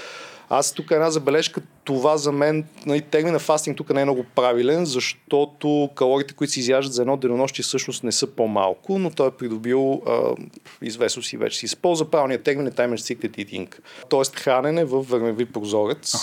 Аз тук една забележка, това за мен, нали, термина фастинг тук не е много правилен, защото калориите, които се изяждат за едно денонощие всъщност не са по-малко, но той е придобил а, известност и вече си използва правилния термин е time restricted eating. Тоест хранене в времеви прозорец.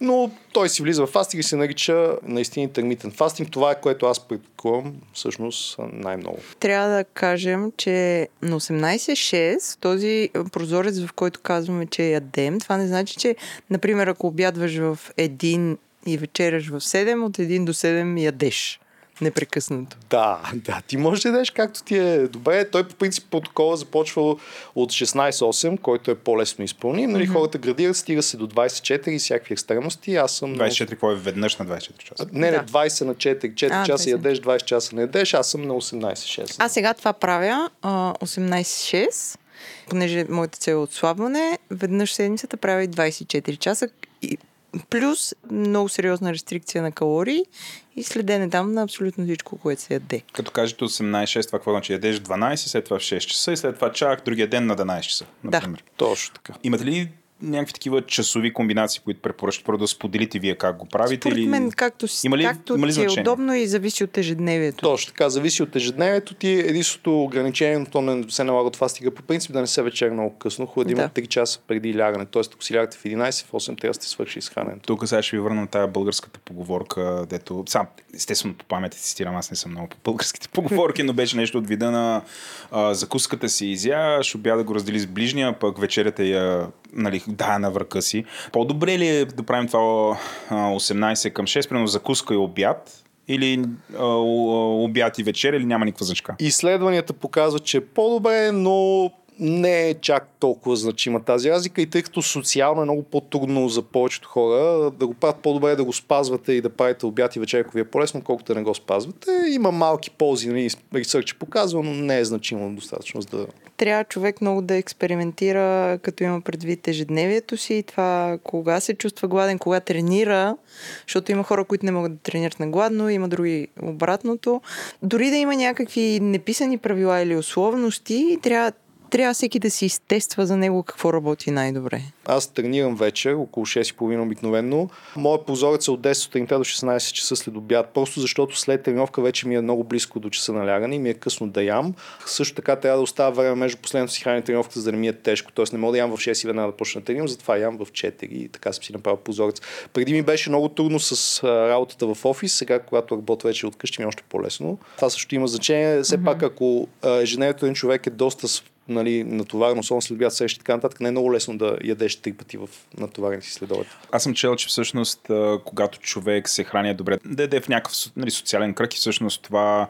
Но той си влиза в фастинг и се нарича наистина intermittent фастинг. Това е което аз практикувам всъщност най-много. Трябва да кажем, че на 18.6 този прозорец, в който казваме, че ядем, това не значи, че, например, ако обядваш в един и вечеряш в 7, от 1 до 7 ядеш непрекъснато. Да, да, ти можеш да ядеш както ти е добре. Той по принцип протокола започва от 16-8, който е по-лесно изпълним. Нали, mm-hmm. Хората градират, стига се до 24 и всякакви екстремности. Аз съм... 24 какво е веднъж на 24 часа? Не, не, 20 на 4. 4 а, часа 20. ядеш, 20 часа не ядеш. Аз съм на 18-6. Аз сега това правя. 18-6 понеже моята цел е отслабване, веднъж седмицата правя и 24 часа и плюс много сериозна рестрикция на калории и следене там на абсолютно всичко, което се яде. Като кажете 18-6, това какво значи? Ядеш 12, след това в 6 часа и след това чак другия ден на 12 часа, например. Да, точно така. Имате ли някакви такива часови комбинации, които препоръчвате, просто да споделите вие как го правите? Според или... мен, както, си, има ли, както има ли ти е удобно и зависи от ежедневието. Точно така, зависи от ежедневието ти. Единството ограничение, то не се налага това стига по принцип да не се вечер много късно. Хубаво да. има 3 часа преди лягане. Тоест, ако си лягате в 11, в 8 трябва да сте свърши с храненето. Тук сега ще ви върна на тази българската поговорка, дето сам, естествено по памет цитирам, аз не съм много по българските поговорки, но беше нещо от вида на а, закуската си изяш, обяда го раздели с ближния, пък вечерята я нали, да, на връка си. По-добре ли е да правим това 18 към 6, примерно закуска и обяд, или а, обяд и вечер, или няма никаква значка? Изследванията показват, че е по-добре, но не е чак толкова значима тази разлика и тъй като социално е много по-трудно за повечето хора да го правят по-добре да го спазвате и да правите обяд и вечер, ако ви е по-лесно, колкото не го спазвате. Има малки ползи, нали, ресърчи показва, но не е значимо достатъчно за да... Трябва човек много да експериментира, като има предвид ежедневието си и това кога се чувства гладен, кога тренира, защото има хора, които не могат да тренират на гладно, има други обратното. Дори да има някакви неписани правила или условности, трябва трябва всеки да си изтества за него какво работи най-добре. Аз тренирам вечер, около 6.30 обикновено. Моят прозорец е от 10 сутринта до 16 часа след обяд, просто защото след тренировка вече ми е много близко до часа на лягане и ми е късно да ям. Също така трябва да оставя време между последното си хранене тренировката, за да не ми е тежко. Тоест не мога да ям в 6 и веднага да почна да тренирам, затова ям в 4 и така съм си направил прозорец. Преди ми беше много трудно с работата в офис, сега когато работя вече от къщи ми е още по-лесно. Това също има значение. Все mm-hmm. пак, ако ежедневието един човек е доста нали, натоварено, особено след обяд, срещи така нататък, не е много лесно да ядеш три пъти в натоварени си следовете. Аз съм чел, че всъщност, когато човек се храни добре, да яде в някакъв нали, социален кръг и всъщност това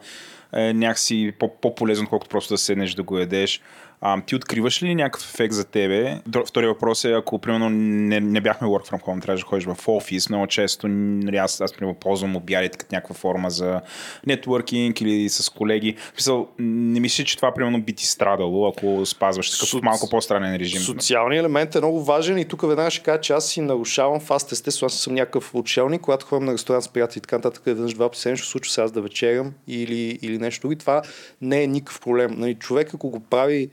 е някакси по-полезно, колкото просто да седнеш да го ядеш. А, ти откриваш ли някакъв ефект за тебе? Втори въпрос е, ако примерно не, не бяхме work from home, трябваше да ходиш в офис, много често нали, аз, аз примерно ползвам обядите като някаква форма за нетворкинг или с колеги. Писал, не мисля, че това примерно би ти страдало, ако спазваш такъв Соци... малко по-странен режим. Социалният елемент е много важен и тук веднага ще кажа, че аз си нарушавам фаст. Естествено, аз съм някакъв отшелник, когато ходим на ресторант с приятели и така нататък, веднъж два пъти се случва сега да вечерям или, или нещо друго. Това не е никакъв проблем. Нали, човек, ако го прави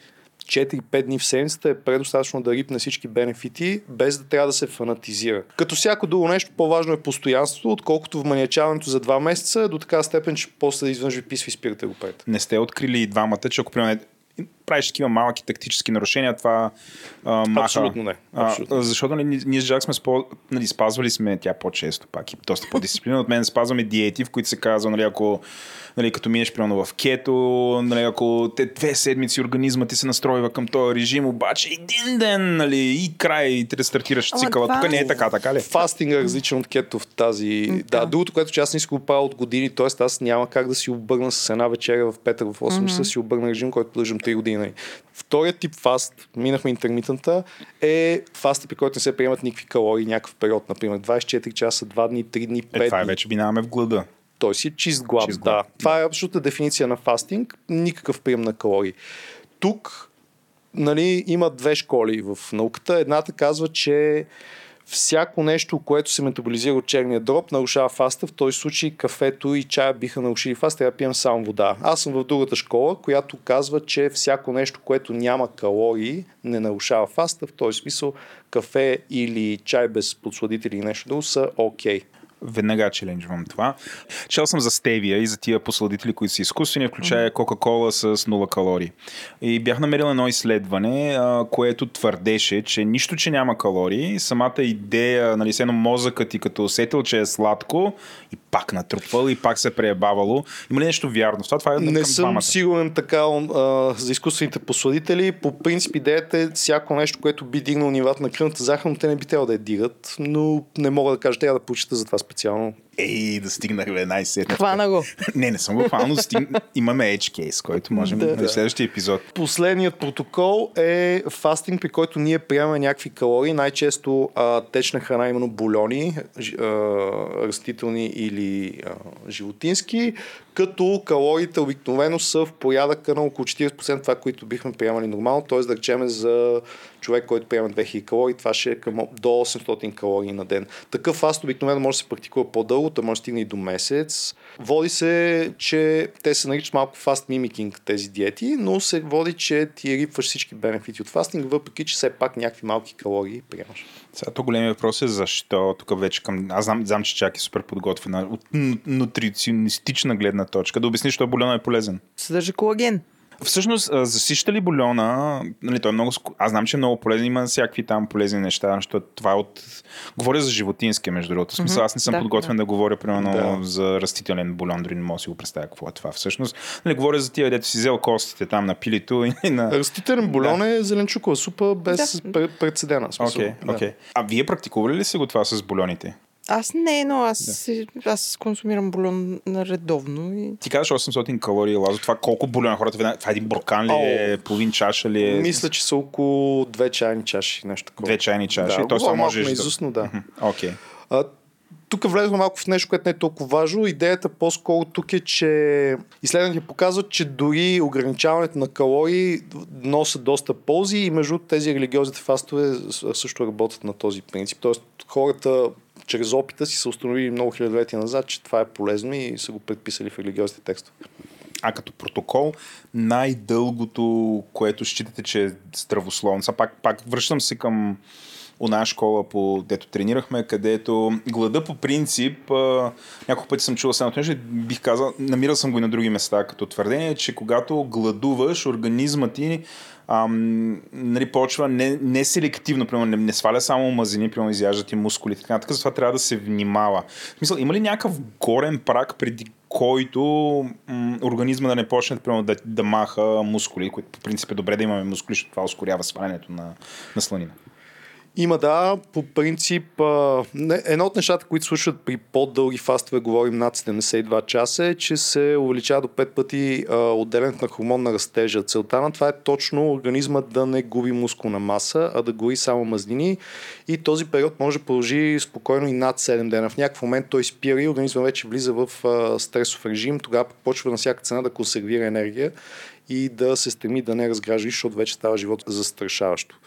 4-5 дни в седмицата е предостатъчно да рипне всички бенефити, без да трябва да се фанатизира. Като всяко друго нещо, по-важно е постоянството, отколкото в маниачаването за 2 месеца, до така степен, че после извънж ви писва и спирате го пред. Не сте открили и двамата, че ако примерно правиш такива малки тактически нарушения, това а, маха. Абсолютно не. Абсолютно. А, защото нали, ние с Джак сме спо, нали, спазвали сме тя по-често пак и доста по-дисциплина от мен. Спазваме диети, в които се казва, нали, ако нали, като минеш примерно в кето, нали, ако те две седмици организма ти се настройва към този режим, обаче един ден нали, и край и те стартираш цикъла. Тук не е така, така ли? Фастинг е различен от кето в тази. Да, да другото, което че аз не искам правя от години, т.е. аз няма как да си обърна с една вечеря в петък в 8 часа, си обърна режим, който продължам 3 години. Вторият тип фаст, минахме интермитента, е фаст, при който не се приемат никакви калории някакъв период, например 24 часа, 2 дни, 3 дни, 5 е, това е вече минаваме в глада. Той си е чист глад. Чист глад. Да. Това е абсолютна дефиниция на фастинг. Никакъв прием на калории. Тук нали, има две школи в науката. Едната казва, че всяко нещо, което се метаболизира от черния дроб, нарушава фаста. В този случай кафето и чая биха нарушили фаста, да пием само вода. Аз съм в другата школа, която казва, че всяко нещо, което няма калории, не нарушава фаста. В този смисъл кафе или чай без подсладители и нещо друго са окей. Okay веднага челенджвам това. Чел съм за стевия и за тия посладители, които са изкуствени, включая Кока-Кола с 0 калории. И бях намерил едно изследване, което твърдеше, че нищо, че няма калории, самата идея, нали, едно мозъкът ти като усетил, че е сладко и пак натрупвал и пак се преебавало. Има ли нещо вярно в това? това е Не съм двамата. сигурен така а, за изкуствените посладители. По принцип идеята е всяко нещо, което би дигнало нивата на кръвната захар, но те не би трябвало да я дигат, но не мога да кажа, трябва да почита за това специално. Ей, да стигнах бе, най-сетне. Хвана го. не, не съм го хванал, стиг... имаме edge case, който можем да, в следващия епизод. Последният протокол е фастинг, при който ние приемаме някакви калории, най-често а, течна храна, именно бульони, а, растителни или а, животински, като калориите обикновено са в порядъка на около 40% това, които бихме приемали нормално, т.е. да речеме за човек, който приема 2000 калории, това ще е към до 800 калории на ден. Такъв фаст обикновено може да се практикува по-дълго, той може да стигне и до месец. Води се, че те се наричат малко фаст мимикинг тези диети, но се води, че ти рипваш всички бенефити от фастинг, въпреки че все пак някакви малки калории приемаш. Сега то големия въпрос е защо тук вече към... Аз знам, знам че чак е супер подготвена от нутриционистична гледна точка. Да обясниш, що бульона е полезен. Съдържа колаген. Всъщност, засища ли бульона, нали, той е много, аз знам, че е много полезен, има всякакви там полезни неща, защото това е от... Говоря за животински, между другото. Смисъл, аз не съм да, подготвен да. да говоря, примерно, да. за растителен бульон, дори не мога да си го представя какво е това. Всъщност, нали, говоря за тия, дето си взел костите там на пилито и на... Растителен бульон да. е зеленчукова супа без да. прецедена. Окей, okay, okay. А вие практикували ли се го това с бульоните? Аз не, но аз, да. аз консумирам бульон редовно. И... Ти казваш 800 калории, Лазо. Това колко бульон хората видят? Това е един буркан ли е? Половин чаша ли е? Мисля, че са около две чайни чаши. Нещо такова. Две чайни чаши. Да, то само може да... изусно, да. Окей. Okay. тук влезме малко в нещо, което не е толкова важно. Идеята по-скоро тук е, че изследванията показват, че дори ограничаването на калории носят доста ползи и между тези религиозните фастове също работят на този принцип. Тоест хората чрез опита си са установили много хилядолетия назад, че това е полезно и са го предписали в религиозните текстове. А като протокол, най-дългото, което считате, че е здравословно. Са пак, пак връщам се към една школа, по, дето тренирахме, където глада по принцип, а, няколко пъти съм чувал само нещо, бих казал, намирал съм го и на други места като твърдение, че когато гладуваш, организма ти ам, нали, почва не, не селективно, примерно, не, не сваля само мазини, примерно изяждат и мускули, така, така затова трябва да се внимава. В смисъл, има ли някакъв горен прак, преди който м- организма да не почне примерно, да, да маха мускули, които по принцип е добре да имаме мускули, защото това ускорява свалянето на, на сланина? Има, да, по принцип. Едно от нещата, които случват при по-дълги фастове, говорим над 72 часа, е, че се увеличава до 5 пъти отделянето на хормон на растежа. Целта на това е точно организма да не губи мускулна маса, а да гори само мазнини. И този период може да продължи спокойно и над 7 дена. В някакъв момент той спира и организма вече влиза в стресов режим. Тогава почва на всяка цена да консервира енергия и да се стреми да не разгражда, защото вече става живот застрашаващо.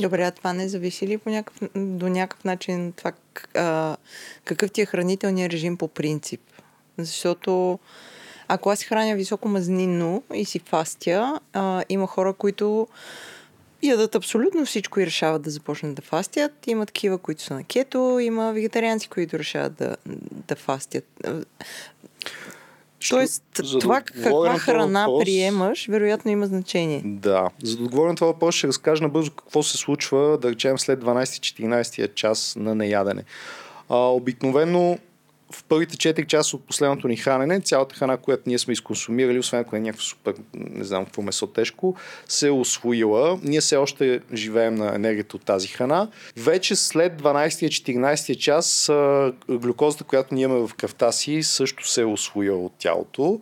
Добре, а това не зависи ли по някакъв, до някакъв начин това а, какъв ти е хранителният режим по принцип? Защото ако аз храня високо мазнинно и си фастя, а, има хора, които ядат абсолютно всичко и решават да започнат да фастят. Има такива, които са на кето, има вегетарианци, които решават да, да фастят. Тоест, за това да каква храна въпрос, приемаш, вероятно има значение. Да. За да отговоря на това въпрос, ще разкажа набързо какво се случва, да речем, след 12-14 час на неядене. А, обикновено в първите 4 часа от последното ни хранене, цялата храна, която ние сме изконсумирали, освен ако е някакво супер, не знам какво месо тежко, се е освоила. Ние все още живеем на енергията от тази храна. Вече след 12-14 час глюкозата, която ние имаме в кръвта си, също се е освоила от тялото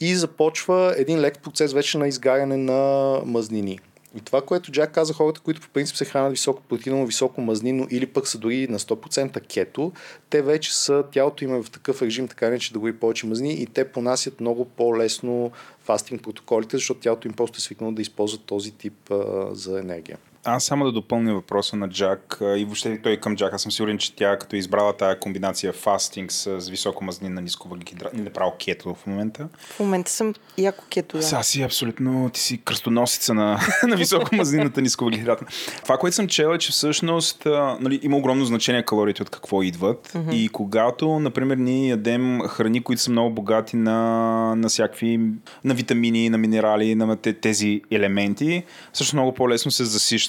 и започва един лек процес вече на изгаряне на мазнини. И това, което Джак каза, хората, които по принцип се хранят високо протеиново, високо мазнino или пък са дори на 100% кето, те вече са, тялото им е в такъв режим, така не че да го и повече мазни и те понасят много по-лесно фастинг протоколите, защото тялото им просто е свикнало да използва този тип а, за енергия. Аз само да допълня въпроса на Джак и въобще той към Джак. Аз съм сигурен, че тя като е избрала тая комбинация фастинг с, високо мазнина, ниско въглехидрат, не право кето в момента. В момента съм яко кето, да. Сега си абсолютно, ти си кръстоносица на, на високо мазнината ниско въглехидратна. Това, което съм чел е, че всъщност нали, има огромно значение калориите от какво идват. Mm-hmm. И когато, например, ние ядем храни, които са много богати на, на всякакви, на витамини, на минерали, на те- тези елементи, също много по-лесно се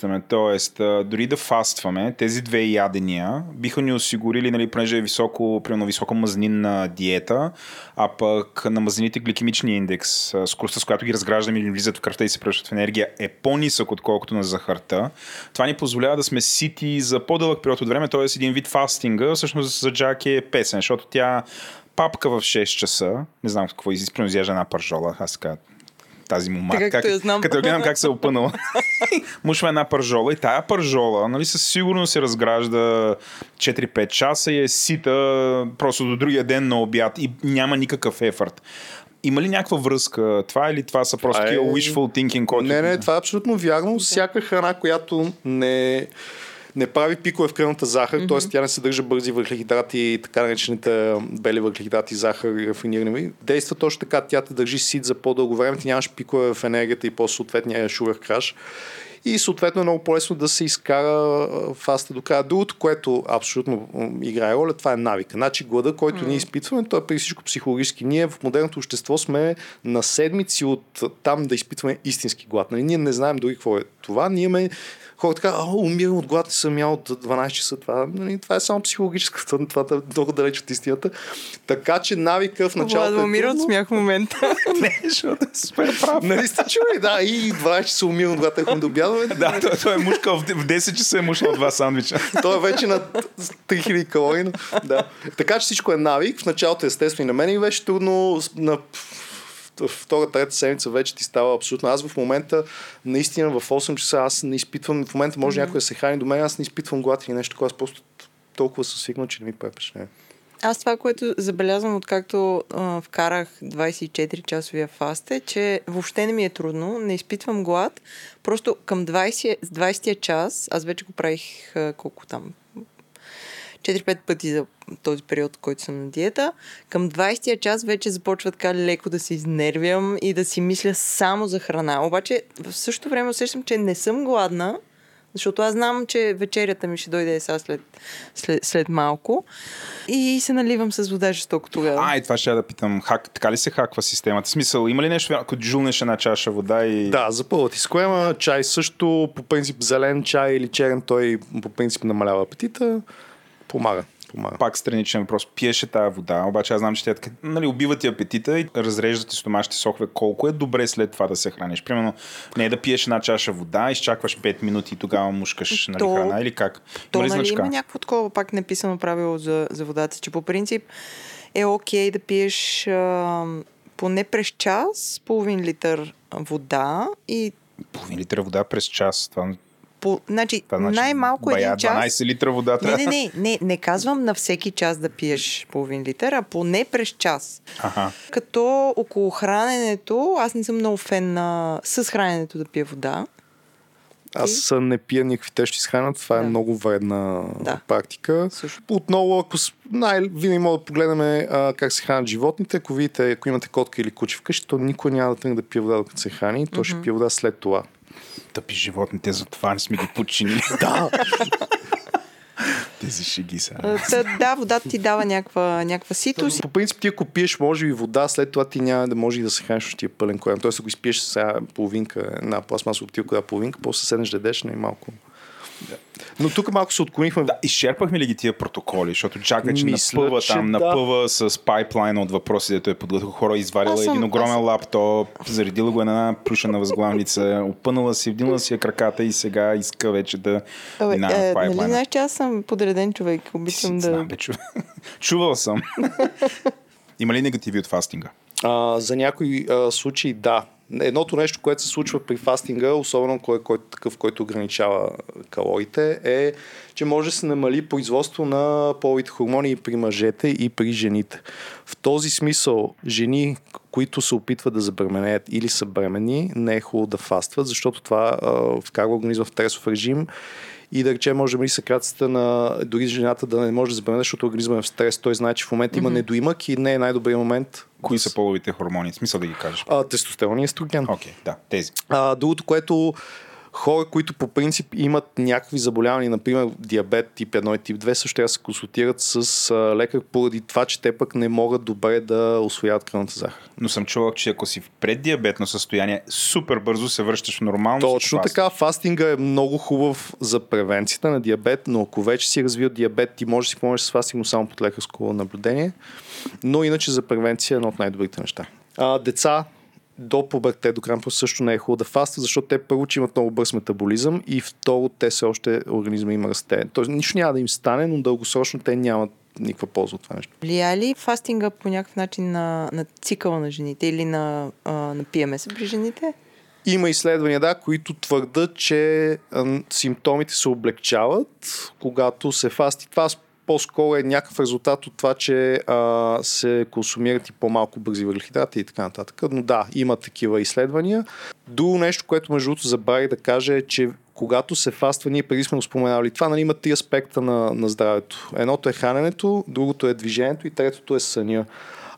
засищаме. Тоест, дори да фастваме, тези две ядения биха ни осигурили, нали, понеже е високо, примерно високо мазнинна диета, а пък на мазнините гликемичния индекс, скоростта с която ги разграждаме или влизат в кръвта и се превръщат в енергия, е по-нисък, отколкото на захарта. Това ни позволява да сме сити за по-дълъг период от време, т.е. един вид фастинга, всъщност за Джак е песен, защото тя папка в 6 часа, не знам какво изисква, изяжда една пържола, аз така тази му матка. като я знам. Като я гледам как се е опънала. Мушва една пържола и тая пържола, нали, със сигурност се разгражда 4-5 часа и е сита просто до другия ден на обяд и няма никакъв ефорт. Има ли някаква връзка? Това или това са просто Това е- такива wishful thinking, който... Не, не, това е абсолютно вярно. Всяка храна, която не, не прави пикове в кръвната захар, mm-hmm. т.е. тя не съдържа бързи въглехидрати, така наречените бели въглехидрати, захар и рафинирани, действа точно така. Тя те държи сит за по-дълго време, ти нямаш пикове в енергията и по-съответния шугър краш. И съответно е много по-лесно да се изкара фаста до края. Другото, което абсолютно играе роля, това е навика. Значи глада, който mm. ние изпитваме, той е преди всичко психологически. Ние в модерното общество сме на седмици от там да изпитваме истински глад. Нали? Ние не знаем дори какво е това. Ние ме хората така, а, умирам от глад, не съм ял от 12 часа. Това, нали, това е само психологическата, това е много далеч от истината. Така че навика в началото. Владо е умира от трудно. смях в момента. не, защото е супер прав. Нали сте чули, да, и 12 часа умирам от глад, ако да обядваме. Да, той, той е мушкал, в 10 часа е мушнал два сандвича. Той е вече на 3000 калории. Да. Така че всичко е навик. В началото естествено и на мен и беше трудно. На втора, трета седмица вече ти става абсолютно. Аз в момента наистина в 8 часа аз не изпитвам, в момента може някой да се храни до мен, аз не изпитвам глад или нещо. Аз просто толкова съм свикнал, че не ми впечатление. Аз това, което забелязвам откакто а, вкарах 24-часовия фаст е, че въобще не ми е трудно, не изпитвам глад. Просто към 20, с 20-я час, аз вече го правих а, колко там, 4-5 пъти за този период, който съм на диета. Към 20-я час вече започва така леко да се изнервям и да си мисля само за храна. Обаче в същото време усещам, че не съм гладна, защото аз знам, че вечерята ми ще дойде сега след, след, след малко. И се наливам с вода жестоко тогава. А, и това ще я да питам. Хак, така ли се хаква системата? Смисъл, има ли нещо, ако жулнеш една чаша вода и... Да, запълва ти с крема, чай също, по принцип зелен чай или черен, той по принцип намалява апетита, помага. помага. Пак страничен въпрос. Пиеше тази вода, обаче аз знам, че тя така, нали, убива ти апетита и разрежда ти стомашните сокове. Колко е добре след това да се храниш? Примерно, не е да пиеш една чаша вода, изчакваш 5 минути и тогава мушкаш нали, То- храна или как? То ли нали значка? има някакво такова пак написано правило за, за водата, че по принцип е окей да пиеш а, поне през час половин литър вода и Половин литър вода през час. Това, по, значи, това значи най-малко бая, един час. 12 литра вода Не, трябва. не, не, не, не казвам на всеки час да пиеш половин литър, а поне през час. Аха. Като около храненето, аз не съм много фен на с храненето да пия вода. Аз не пия никакви тежки с храна, това е Да. много вредна Да. практика. Също. Отново, ако с... най- винаги мога да погледнем а, как се хранят животните. Ако видите, ако имате котка или куче вкъщи, то никой няма да тръгне да пие вода, докато се храни. То ще пие вода след това. Тъпи животните, затова не сме ги подчинили. Да, Тези шеги са. А, Та, да, водата ти дава някаква, някаква ситост. по принцип ти ако пиеш може би вода, след това ти няма да може и да се храниш, защото ти е пълен корем. Тоест ако изпиеш сега половинка, една пластмасова бутилка, да половинка, после седнеш да ядеш, не Но тук малко се отклонихме. Да, изчерпахме ли ги тия протоколи? Защото Джак вече Мисля, напъва че там, да. напъва с пайплайн от въпроси, дето е подготвил хора, извадила съм- един огромен аз съм- лаптоп, заредила го на една плюшена възглавница, опънала си, вдигнала си я краката и сега иска вече да Абе, минава е, нали пайплайна. знаеш, че аз съм подреден човек. Обичам да... Знам, бе, чу... Чувал съм. Има ли негативи от фастинга? А, за някои а, случаи да. Едното нещо, което се случва при фастинга, особено кой, кой, такъв, който ограничава калориите, е, че може да се намали производство на половите хормони и при мъжете и при жените. В този смисъл, жени, които се опитват да забременеят или са бремени, не е хубаво да фастват, защото това а, вкарва организма в тресов режим и да речем, може би секрацията на дори жената да не може да забремене, защото организма е в стрес. Той знае, че в момента има недоимък и не е най-добрият момент. Кои са половите хормони? Смисъл да ги кажеш? А, тестостерон и естроген. Окей, да, тези. А, другото, което хора, които по принцип имат някакви заболявания, например диабет тип 1 и тип 2, също трябва да се консултират с лекар поради това, че те пък не могат добре да освояват кръвната захар. Но съм чувал, че ако си в преддиабетно състояние, супер бързо се връщаш в нормално. Точно така, фастинга е много хубав за превенцията на диабет, но ако вече си развил диабет, ти можеш да си помогнеш с фастинг, само под лекарско наблюдение. Но иначе за превенция е едно от най-добрите неща. А, деца, до пубертет, до крампо също не е хубаво да фаства, защото те първо, че имат много бърз метаболизъм и второ, те все още организма им расте. Тоест, нищо няма да им стане, но дългосрочно те нямат никаква полза от това нещо. Влия ли фастинга по някакъв начин на, на цикъла на жените или на, а, на ПМС при жените? Има изследвания, да, които твърдат, че симптомите се облегчават, когато се фасти. Това по-скоро е някакъв резултат от това, че а, се консумират и по-малко бързи въглехидрати и така нататък. Но да, има такива изследвания. Друго нещо, което между другото забравих да кажа е, че когато се фаства, ние преди сме го споменали, това нали, има три аспекта на, на здравето. Едното е храненето, другото е движението и третото е съня.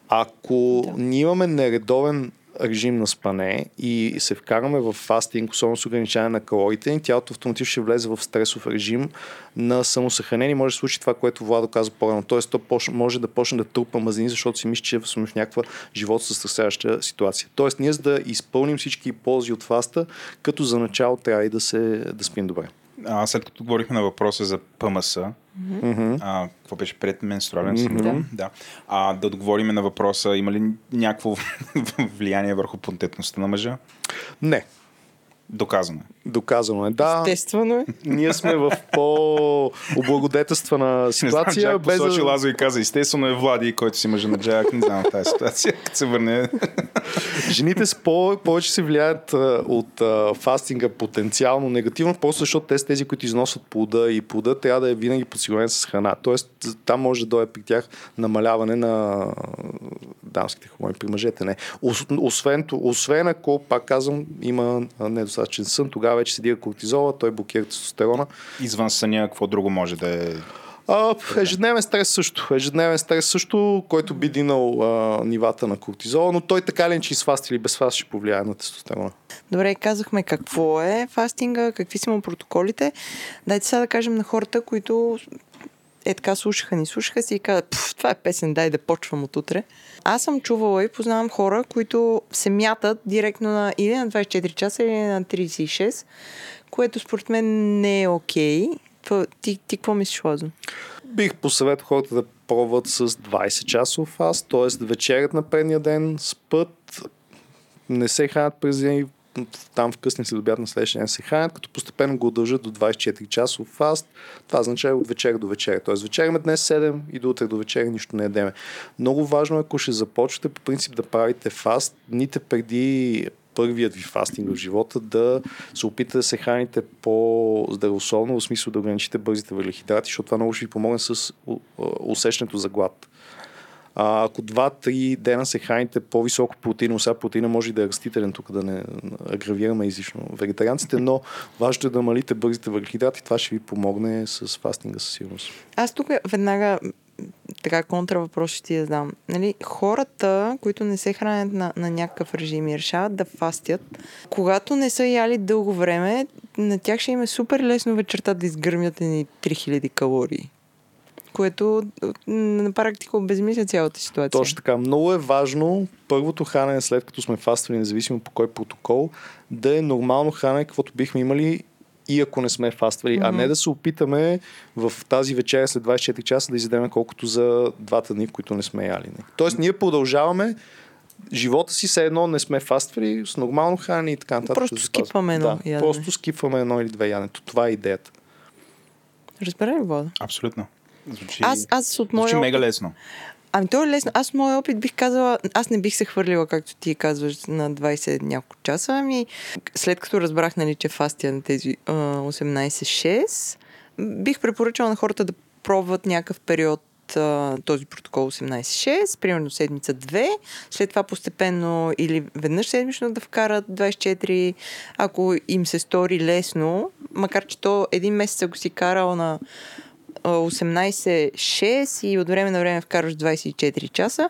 Ако да. ние имаме нередовен режим на спане и се вкараме в фастинг, особено с ограничаване на калориите, тялото автоматично ще влезе в стресов режим на самосъхранение. Може да случи това, което Владо каза по-рано. Тоест, то може да почне да трупа мазнини, защото си мисли, че сме в някаква живот състрасяваща ситуация. Тоест, ние за да изпълним всички ползи от фаста, като за начало трябва и да, се, да спим добре. А, след като говорихме на въпроса за ПМС, mm-hmm. а, какво беше предменструален синдром, mm-hmm. да. А, да отговорим на въпроса, има ли някакво влияние върху понтетността на мъжа? Не. Доказано е. Доказано е, да. Естествено е. Ние сме в по-облагодетелствана ситуация. Не знам, без посочи Лазо и каза, естествено е Влади, който си мъжа на Джак. Не знам тази ситуация, като се върне. Жените с по- повече се влияят а, от а, фастинга потенциално негативно, просто защото те са тези, които износват плода и плода трябва да е винаги подсигурен с храна. Тоест там може да дойде при тях намаляване на дамските хормони, при мъжете не. Освен, освен ако, пак казвам, има недостатъчен сън, тогава вече се дига кортизола, той блокира тестостерона. Извън съня, какво друго може да е? А, ежедневен стрес също. Ежедневен стрес също, който би динал а, нивата на кортизола, но той така ли, че с фаст или без фаст ще повлияе на тестостерона. Добре, казахме какво е фастинга, какви са му протоколите. Дайте сега да кажем на хората, които е така слушаха ни, слушаха си и казват, това е песен, дай да почвам от утре. Аз съм чувала и познавам хора, които се мятат директно на или на 24 часа, или на 36, което според мен не е окей. Okay. Ти, ти какво мислиш, Лазо? Бих посъветвал хората да пробват с 20 часов фаст, т.е. вечерят на предния ден, спът, не се хранят през там в късни следобед на следващия ден се хранят, като постепенно го удължат до 24 часов фаст. Това означава от вечер до вечер. Тоест вечеряме днес 7 и до утре до вечер нищо не ядеме. Много важно е, ако ще започнете по принцип да правите фаст, дните преди първият ви фастинг в живота, да се опитате да се храните по-здравословно, в смисъл да ограничите бързите въглехидрати, защото това много ще ви помогне с усещането за глад. А, ако 2-3 дена се храните по-високо протеин, сега протеина може и да е растителен, тук да не агравираме излишно вегетарианците, но важното е да малите бързите въглехидрати, това ще ви помогне с фастинга със сигурност. Аз тук веднага така контра въпрос ще ти я дам. Нали, хората, които не се хранят на, на някакъв режим и решават да фастят, когато не са яли дълго време, на тях ще им е супер лесно вечерта да изгърмят ни 3000 калории което на практика обезмисля цялата ситуация. Точно така. Много е важно първото хранене, след като сме фаствали, независимо по кой протокол, да е нормално хранене, каквото бихме имали и ако не сме фаствали, mm-hmm. а не да се опитаме в тази вечеря след 24 часа да изядем колкото за двата дни, в които не сме яли. Тоест, ние продължаваме живота си все едно не сме фаствали с нормално хранене и така нататък. Просто скипваме едно да, ядене. Просто скипваме едно или две яденето. Това е идеята. Разбира ли, Вода? Абсолютно. Звучи, аз, аз от моя звучи мега лесно. Ами то е лесно. Аз моя опит бих казала, аз не бих се хвърлила, както ти казваш, на 20 няколко часа. Ами, след като разбрах, нали, че фастия на тези а, 18-6, бих препоръчала на хората да пробват някакъв период този протокол 18.6, примерно седмица 2, след това постепенно или веднъж седмично да вкарат 24, ако им се стори лесно, макар че то един месец ако си карал на 18.6 и от време на време вкараш 24 часа,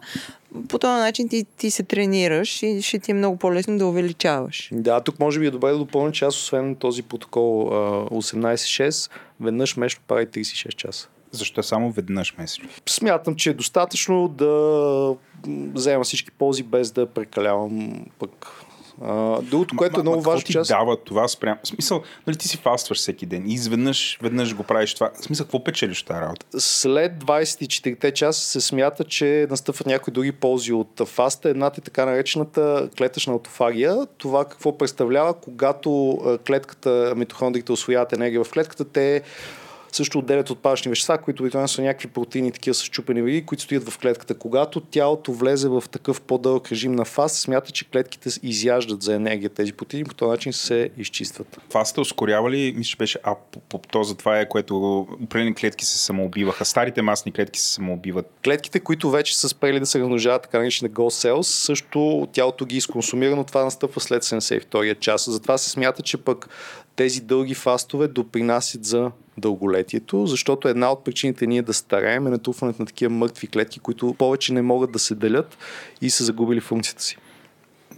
по този начин ти, ти се тренираш и ще ти е много по-лесно да увеличаваш. Да, тук може би е добре да допълня, че аз освен този протокол а, 18.6, веднъж месечно прави 36 часа. Защо само веднъж месечно? Смятам, че е достатъчно да взема всички ползи без да прекалявам пък. А, другото, което е много важно, ти аз... дава това спрямо? В смисъл, нали ти си фастваш всеки ден и изведнъж веднъж го правиш това. В смисъл, какво печелиш тази работа? След 24 часа се смята, че настъпват някои други ползи от фаста. Едната е така наречената клетъчна аутофагия. Това какво представлява, когато клетката, митохондрите освояват енергия в клетката, те също отделят отпадъчни вещества, които обикновено са някакви протеини, такива с чупени вериги, които стоят в клетката. Когато тялото влезе в такъв по-дълъг режим на фаст, смята, че клетките изяждат за енергия тези протеини, по този начин се изчистват. Сте ускорява ли? Мисля, че беше апоптоза. Това е, което определени клетки се самоубиваха. Старите масни клетки се самоубиват. Клетките, които вече са спрели да се размножават, така наречени Go Cells, също тялото ги изконсумира, но това настъпва след 72-я час. Затова се смята, че пък тези дълги фастове допринасят за дълголетието, защото една от причините ние да стареем е натрупването на такива мъртви клетки, които повече не могат да се делят и са загубили функцията си.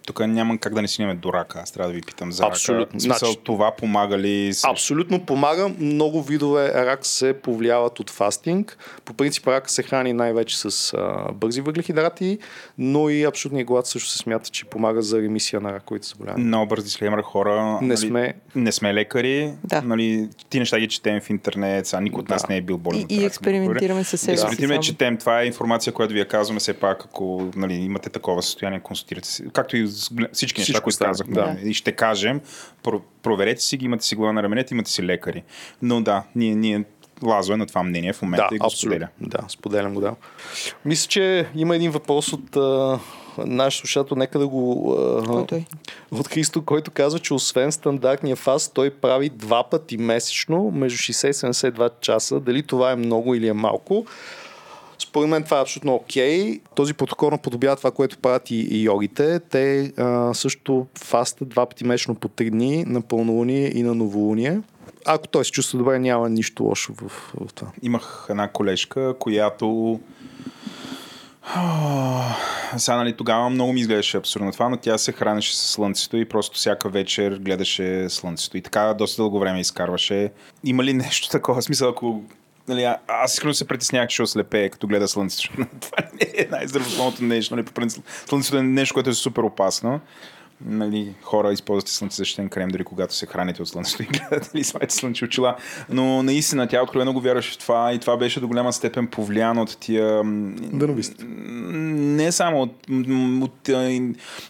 Тук няма как да не си до рака. Аз трябва да ви питам за Абсолютно. рака. Смисъл, Значи- това помага ли? с- Абсолютно помага. Много видове рак се повлияват от фастинг. По принцип рак се храни най-вече с а, бързи въглехидрати, но и абсолютния глад също се смята, че помага за ремисия на раковите заболявания. Много бърз дисклеймер, хора. Не сме- не сме лекари. Да. Нали, ти неща ги четем в интернет, сега никой от нас Да. не е бил болен. И, и експериментираме със себе си. Експериментираме, четем. Това е информация, която ви я казваме все пак, ако нали, имате такова състояние, консултирате си. Както и с всички неща, които казахме. да. И ще кажем, про- проверете си ги, имате си глава на раменете, имате си лекари. Но да, ние, ние Лазо е на това мнение в момента Да, и го абсолютно. споделя. Да, споделям го, да. Мисля, че има един въпрос от а, наш слушател, нека да го... А, е от Христо, който казва, че освен стандартния фаст, той прави два пъти месечно, между 60 и 72 часа. Дали това е много или е малко? Според мен това е абсолютно окей. Този протокол наподобява това, което правят и, и йогите. Те а, също фастат два пъти месечно по 3 дни на пълнолуние и на новолуние. Ако той се чувства добре, няма нищо лошо в, в това. Имах една колежка, която Сега, нали, тогава много ми изглеждаше абсурдно това, но тя се хранеше с слънцето и просто всяка вечер гледаше слънцето. И така доста дълго време изкарваше. Има ли нещо такова? Смисъл, ако Нали, аз искрено се притеснях, че ще ослепее, като гледа слънцето. Това не е най-здравословното нещо. Нали, по принцип, слънцето е нещо, което е супер опасно. Нали, хора използвате слънцезащитен крем, дори когато се храните от слънцето и гледате ли своите слънчеви очила. Но наистина тя откровено го вярваше в това и това беше до голяма степен повлияно от тия... м, Не само от, от,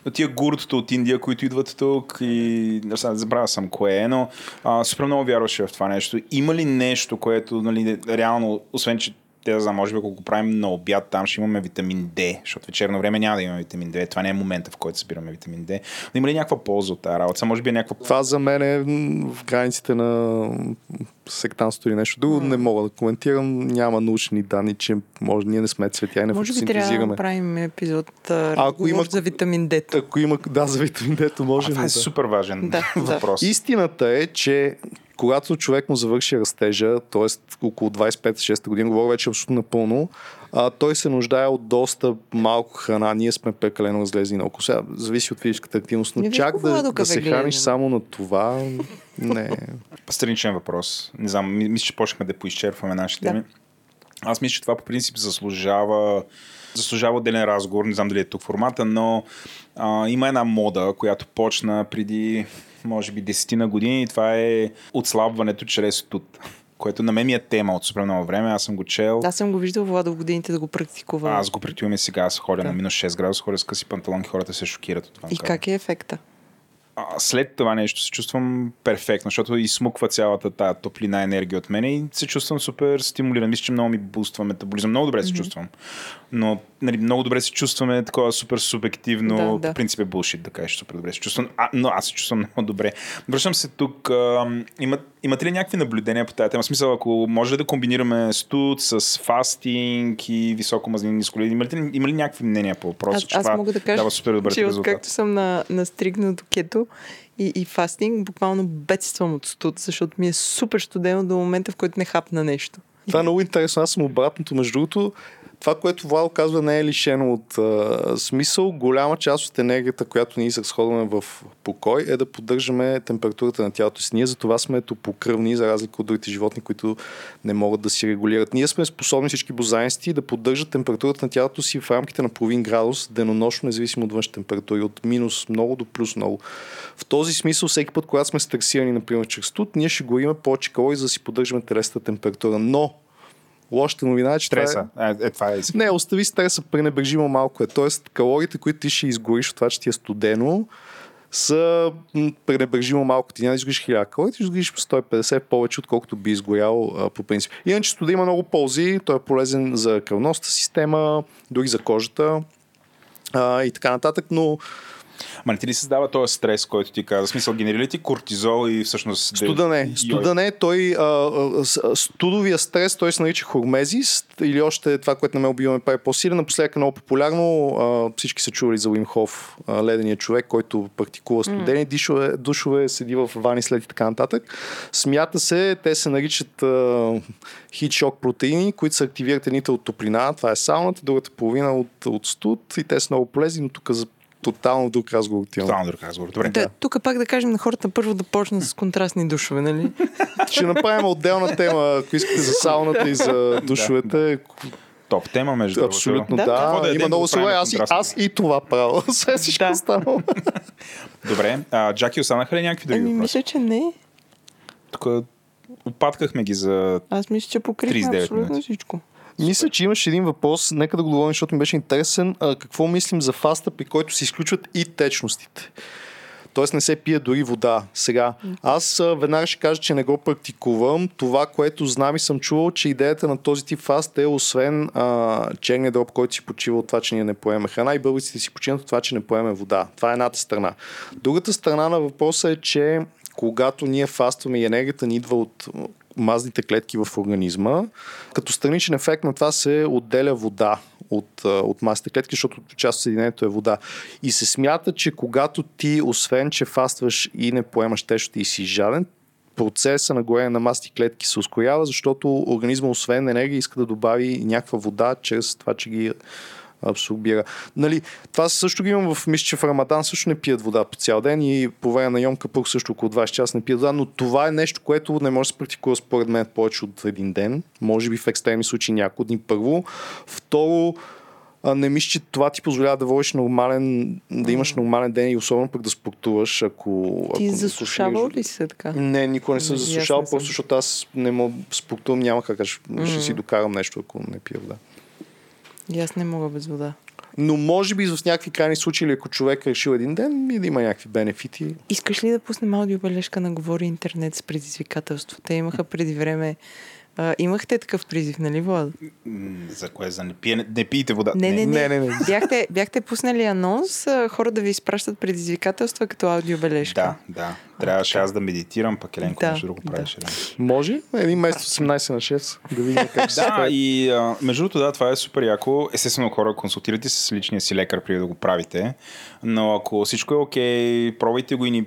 от тия гуртата от Индия, които идват тук и знам, забравя съм кое е, но а, супер много вярваше в това нещо. Има ли нещо, което нали, реално, освен че те да знам, може би ако го правим на обяд, там ще имаме витамин D, защото вечерно време няма да имаме витамин D. Това не е момента, в който събираме витамин D. Но има ли някаква полза от тази работа? Може би е някаква Това за мен е в границите на сектанството или нещо друго. Не мога да коментирам. Няма научни данни, че може ние не сме цветя и не Може би трябва да направим епизод а, Ако има- за витамин D. Ако има, да, за витамин D, може. А, това е да. супер важен Да, да. въпрос. Истината е, че когато човек му завърши растежа, т.е. около 25-6 година, говоря вече абсолютно напълно, а, той се нуждае от доста малко храна. Ние сме прекалено разлезли на око. Сега зависи от физическата активност, но Не чак колко да, да се храниш само на това, не. Страничен въпрос. Не знам, ми- мисля, че почнахме да поизчерпваме нашите Да. теми. Аз мисля, че това по принцип заслужава, заслужава отделен разговор. Не знам дали е тук формата, но а, има една мода, която почна преди, може би, десетина години и това е отслабването чрез тут. Което на мен ми е тема от супер много време. Аз съм го чел. Аз съм го виждал Владо в годините да го практикува. Аз го притиваме сега. Аз ходя Да. на минус 6 градуса, ходя с къси панталонки, хората се шокират от това. И как е ефекта? А, след това нещо се чувствам перфектно, защото изсмуква цялата тази топлина енергия от мен и се чувствам супер стимулиран. Мисля, че много ми буства метаболизъм. Много добре се чувствам. Но нали, много добре се чувстваме такова супер субективно. Да, да. По принцип е булшит да кажеш супер добре се чувствам. А, но аз се чувствам много добре. Връщам се тук. А, има Имате ли някакви наблюдения по тази тема? Смисъл, ако може да комбинираме студ с фастинг и високо мазнини сколиди, има ли, има ли някакви мнения по въпроса? Аз, че аз това мога да кажа, дава супер добър че резултат. откакто съм на, на стригнато кето и, и фастинг, буквално бедствам от студ, защото ми е супер студено до момента, в който не хапна нещо. Това е много интересно. Аз съм обратното. Между другото, това, което Владо казва, не е лишено от а, смисъл. Голяма част от енергията, която ние изразходваме в покой, е да поддържаме температурата на тялото си. Ние за това сме топокръвни, за разлика от другите животни, които не могат да си регулират. Ние сме способни всички бозайници да поддържат температурата на тялото си в рамките на половин градус, денонощно, независимо от външни температури, от минус много до плюс много. В този смисъл, всеки път, когато сме стресирани, например, чрез студ, ние ще горим повече калории, за да си поддържаме телесната температура. Но Лошата новина е, че това е, Стреса. Е, е, това е. не, остави стреса пренебрежимо малко е. Тоест, калориите, които ти ще изгориш от това, че ти е студено, са пренебрежимо малко. Ти няма да изгориш 1000 калории, ще изгориш 150 повече, отколкото би изгорял а, по принцип. Иначе студа има много ползи. Той е полезен за кръвността система, дори за кожата а, и така нататък, но Ма не ти ли създава този стрес, който ти каза? В смисъл, генерира ли ти кортизол и всъщност... Студа не. Студа не. Той, а, а, студовия стрес, той се нарича хормезис или още това, което на мен убиваме прави по-силен. Напоследък е много популярно. А, всички са чували за Уим Хоф, ледения човек, който практикува студени дишове, душове, седи в вани след и така нататък. Смята се, те се наричат хит шок протеини, които се активират едните от топлина, това е сауната, другата половина от, от студ и те са много полезни, но тук за тотално друг разговор отивам. Тотално друг разговор. Добре. Да. Тук пак да кажем на хората първо да почнат с контрастни душове, нали? Ще направим отделна тема, ако искате за сауната и за душовете. Топ тема, между другото. Абсолютно Да. да. Да Има да много слова. Аз, аз и това правя. Сега всичко Да. останало. Добре. А, Джаки, останаха ли някакви други Ами, въпроси? мисля, че не. Тук опаткахме ги за... Аз мисля, че покрихме 39 абсолютно минути. всичко. Мисля, че имаш един въпрос. Нека да го говорим, защото ми беше интересен. А, какво мислим за фаста, при който се изключват и течностите? Тоест не се пие дори вода. Сега, аз а, веднага ще кажа, че не го практикувам. Това, което знам и съм чувал, че идеята на този тип фаст е, освен а, черния дроб, който си почива от това, че ние не поеме храна, и българците си починат от това, че не поеме вода. Това е едната страна. Другата страна на въпроса е, че когато ние фастваме и енергията ни идва от мазните клетки в организма, като страничен ефект на това се отделя вода от, от масните клетки, защото част от съединението е вода. И се смята, че когато ти, освен че фастваш и не поемаш тежести и си жаден, процеса на горение на масни клетки се ускорява, защото организма, освен енергия, иска да добави някаква вода, чрез това, че ги абсорбира. Нали, това също го имам в мисля, че в Рамадан също не пият вода по цял ден и по време на Йом Капур също около 20 часа не пият вода, но това е нещо, което не може да се практикува според мен повече от един ден. Може би в екстремни случаи няколко дни първо. Второ, а, не мисля, че това ти позволява да водиш нормален, да имаш нормален ден и особено пък да спортуваш, ако... Ти ако засушавал ли се така? не, никога не съм Не, и аз засушал, не съм. просто защото аз не мога спортувам, няма как, ще, ще си докарам нещо, ако не пия вода. И аз не мога без вода. Но може би в някакви крайни случаи, или ако човек е решил един ден, и да има някакви бенефити. Искаш ли да пуснем аудиобележка на Говори Интернет с предизвикателство? Те имаха преди време... А, имахте такъв призив, нали, Влад? За кое? За не, пие, не пиете вода. Не, не, не. Не, не, не. Бяхте, бяхте пуснали анонс а, хора да ви изпращат предизвикателства като аудиобележка. Да, да. Трябваше аз да медитирам, пък Еленко Да, нещо друго да. правеше. Да. Може? Един месец 18 на 6. Да видим как се Да, и а, между другото, да, това е супер яко. Естествено, хора, консултирайте се с личния си лекар преди да го правите. Но ако всичко е окей, пробвайте го и ни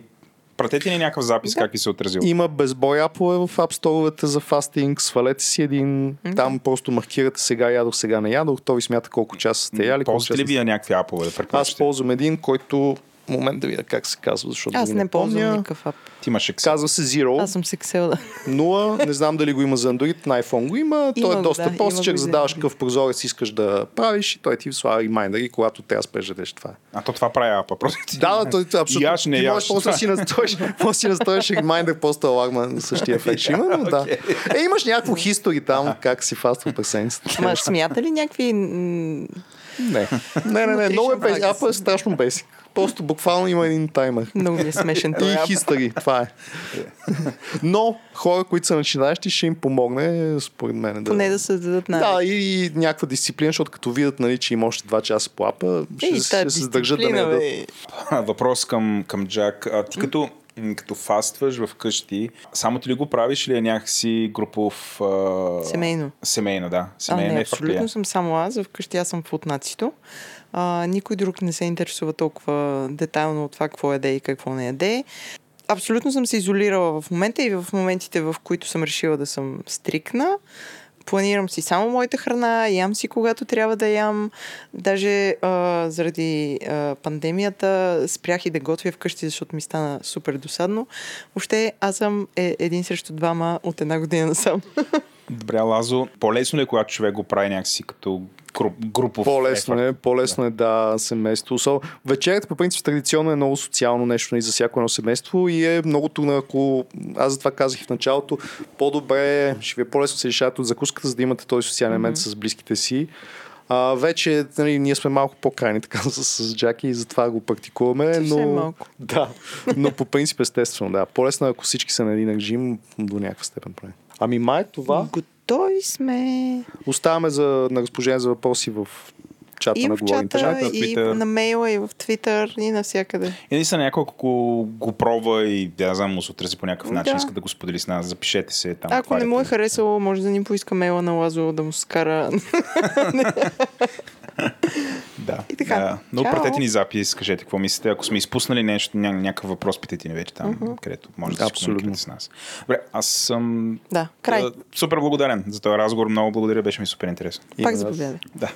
пратете ни някакъв запис, как ви се е отразил. Има безбой апове в апсторовете за фастинг. Свалете си един. Там просто маркирате сега ядох, сега не ядох. Той ви смята колко часа сте яли. Ползвате ли вие някакви апове да Аз ползвам един, който момент да видя как се казва, защото Аз не ползвам помня. никакъв ап. Ти имаш Excel. Казва се Zero. Аз съм се ксел, да. 0. Не знам дали го има за Android, на iPhone го има. Той Има е го, доста да, простичък, и задаваш какъв прозорец искаш да правиш и той ти слага ремайнери, когато трябва да спреш да това. е. А то това прави апа. Просто ти... Да, да, той той абсолютно. Яш, не ти можеш просто да си настроиш, да си настроиш ремайнер, просто аларма същия ефект ще има, но да. Е, имаш някакво хистори там, как си фаства през седмицата. Ма смята ли някакви... Не, не, не, не, много е бесик. Апа е страшно бесик. Просто буквално има един таймер. Много ми е смешен този И ап. хистори, това е. Но хора, които са начинаещи, ще им помогне, според мен. Да... Поне да се дадат на... Да, и, и някаква дисциплина, защото като видят, нали, че има още 2 часа по апа, ще, Ей, ще тая се задържат да не бе. Въпрос към, към Джак. А, ти като като фастваш вкъщи, само ти ли го правиш или е някакси групов... А... Семейно. Семейно, да. А, Семейно не, е абсолютно съм само аз. Вкъщи аз съм футнацито. А, никой друг не се интересува толкова детайлно от това какво яде и какво не яде. Абсолютно съм се изолирала в момента и в моментите, в които съм решила да съм стрикна. Планирам си само моята храна, ям си когато трябва да ям. Даже а, заради а, пандемията спрях и да готвя вкъщи, защото ми стана супер досадно. Въобще аз съм е, един срещу двама от една година насам. Добре, Лазо, по-лесно ли е, когато човек го прави някакси като груп, групов По-лесно ефорт? е, по-лесно е да семейство. So, вечерята по принцип традиционно е много социално нещо нали, за всяко едно семейство и е много трудно, ако аз затова казах и в началото, по-добре е, ще ви е по-лесно се решавате от закуската, за да имате този социален елемент с близките си. А, вече нали, ние сме малко по-крайни така с, с Джаки и затова го практикуваме. Съвсем но, малко. Да, но по принцип естествено, да. По-лесно е, ако всички са на един режим, до някаква степен прави. Ами май това. Готови сме. Оставаме за, на разположение за въпроси в чата И на в Говорим чата, на и Twitter. на мейла, и в Твитър, и навсякъде. И наистина някой, ако го пробва и да знам, му се отрази по някакъв начин, Да. иска да го сподели с нас, запишете се там. Ако не му е харесало, може да ни поиска мейла на Лазо да му скара. Да. И така. Да. Но Чао. пратете ни запис, кажете какво мислите. Ако сме изпуснали нещо, ня- някакъв въпрос, питайте ни вече там, където може да се Абсолютно. комуникирате с нас. Добре, аз съм да, край. супер благодарен за този разговор. Много благодаря, беше ми супер интересно. Пак заповядай. Да.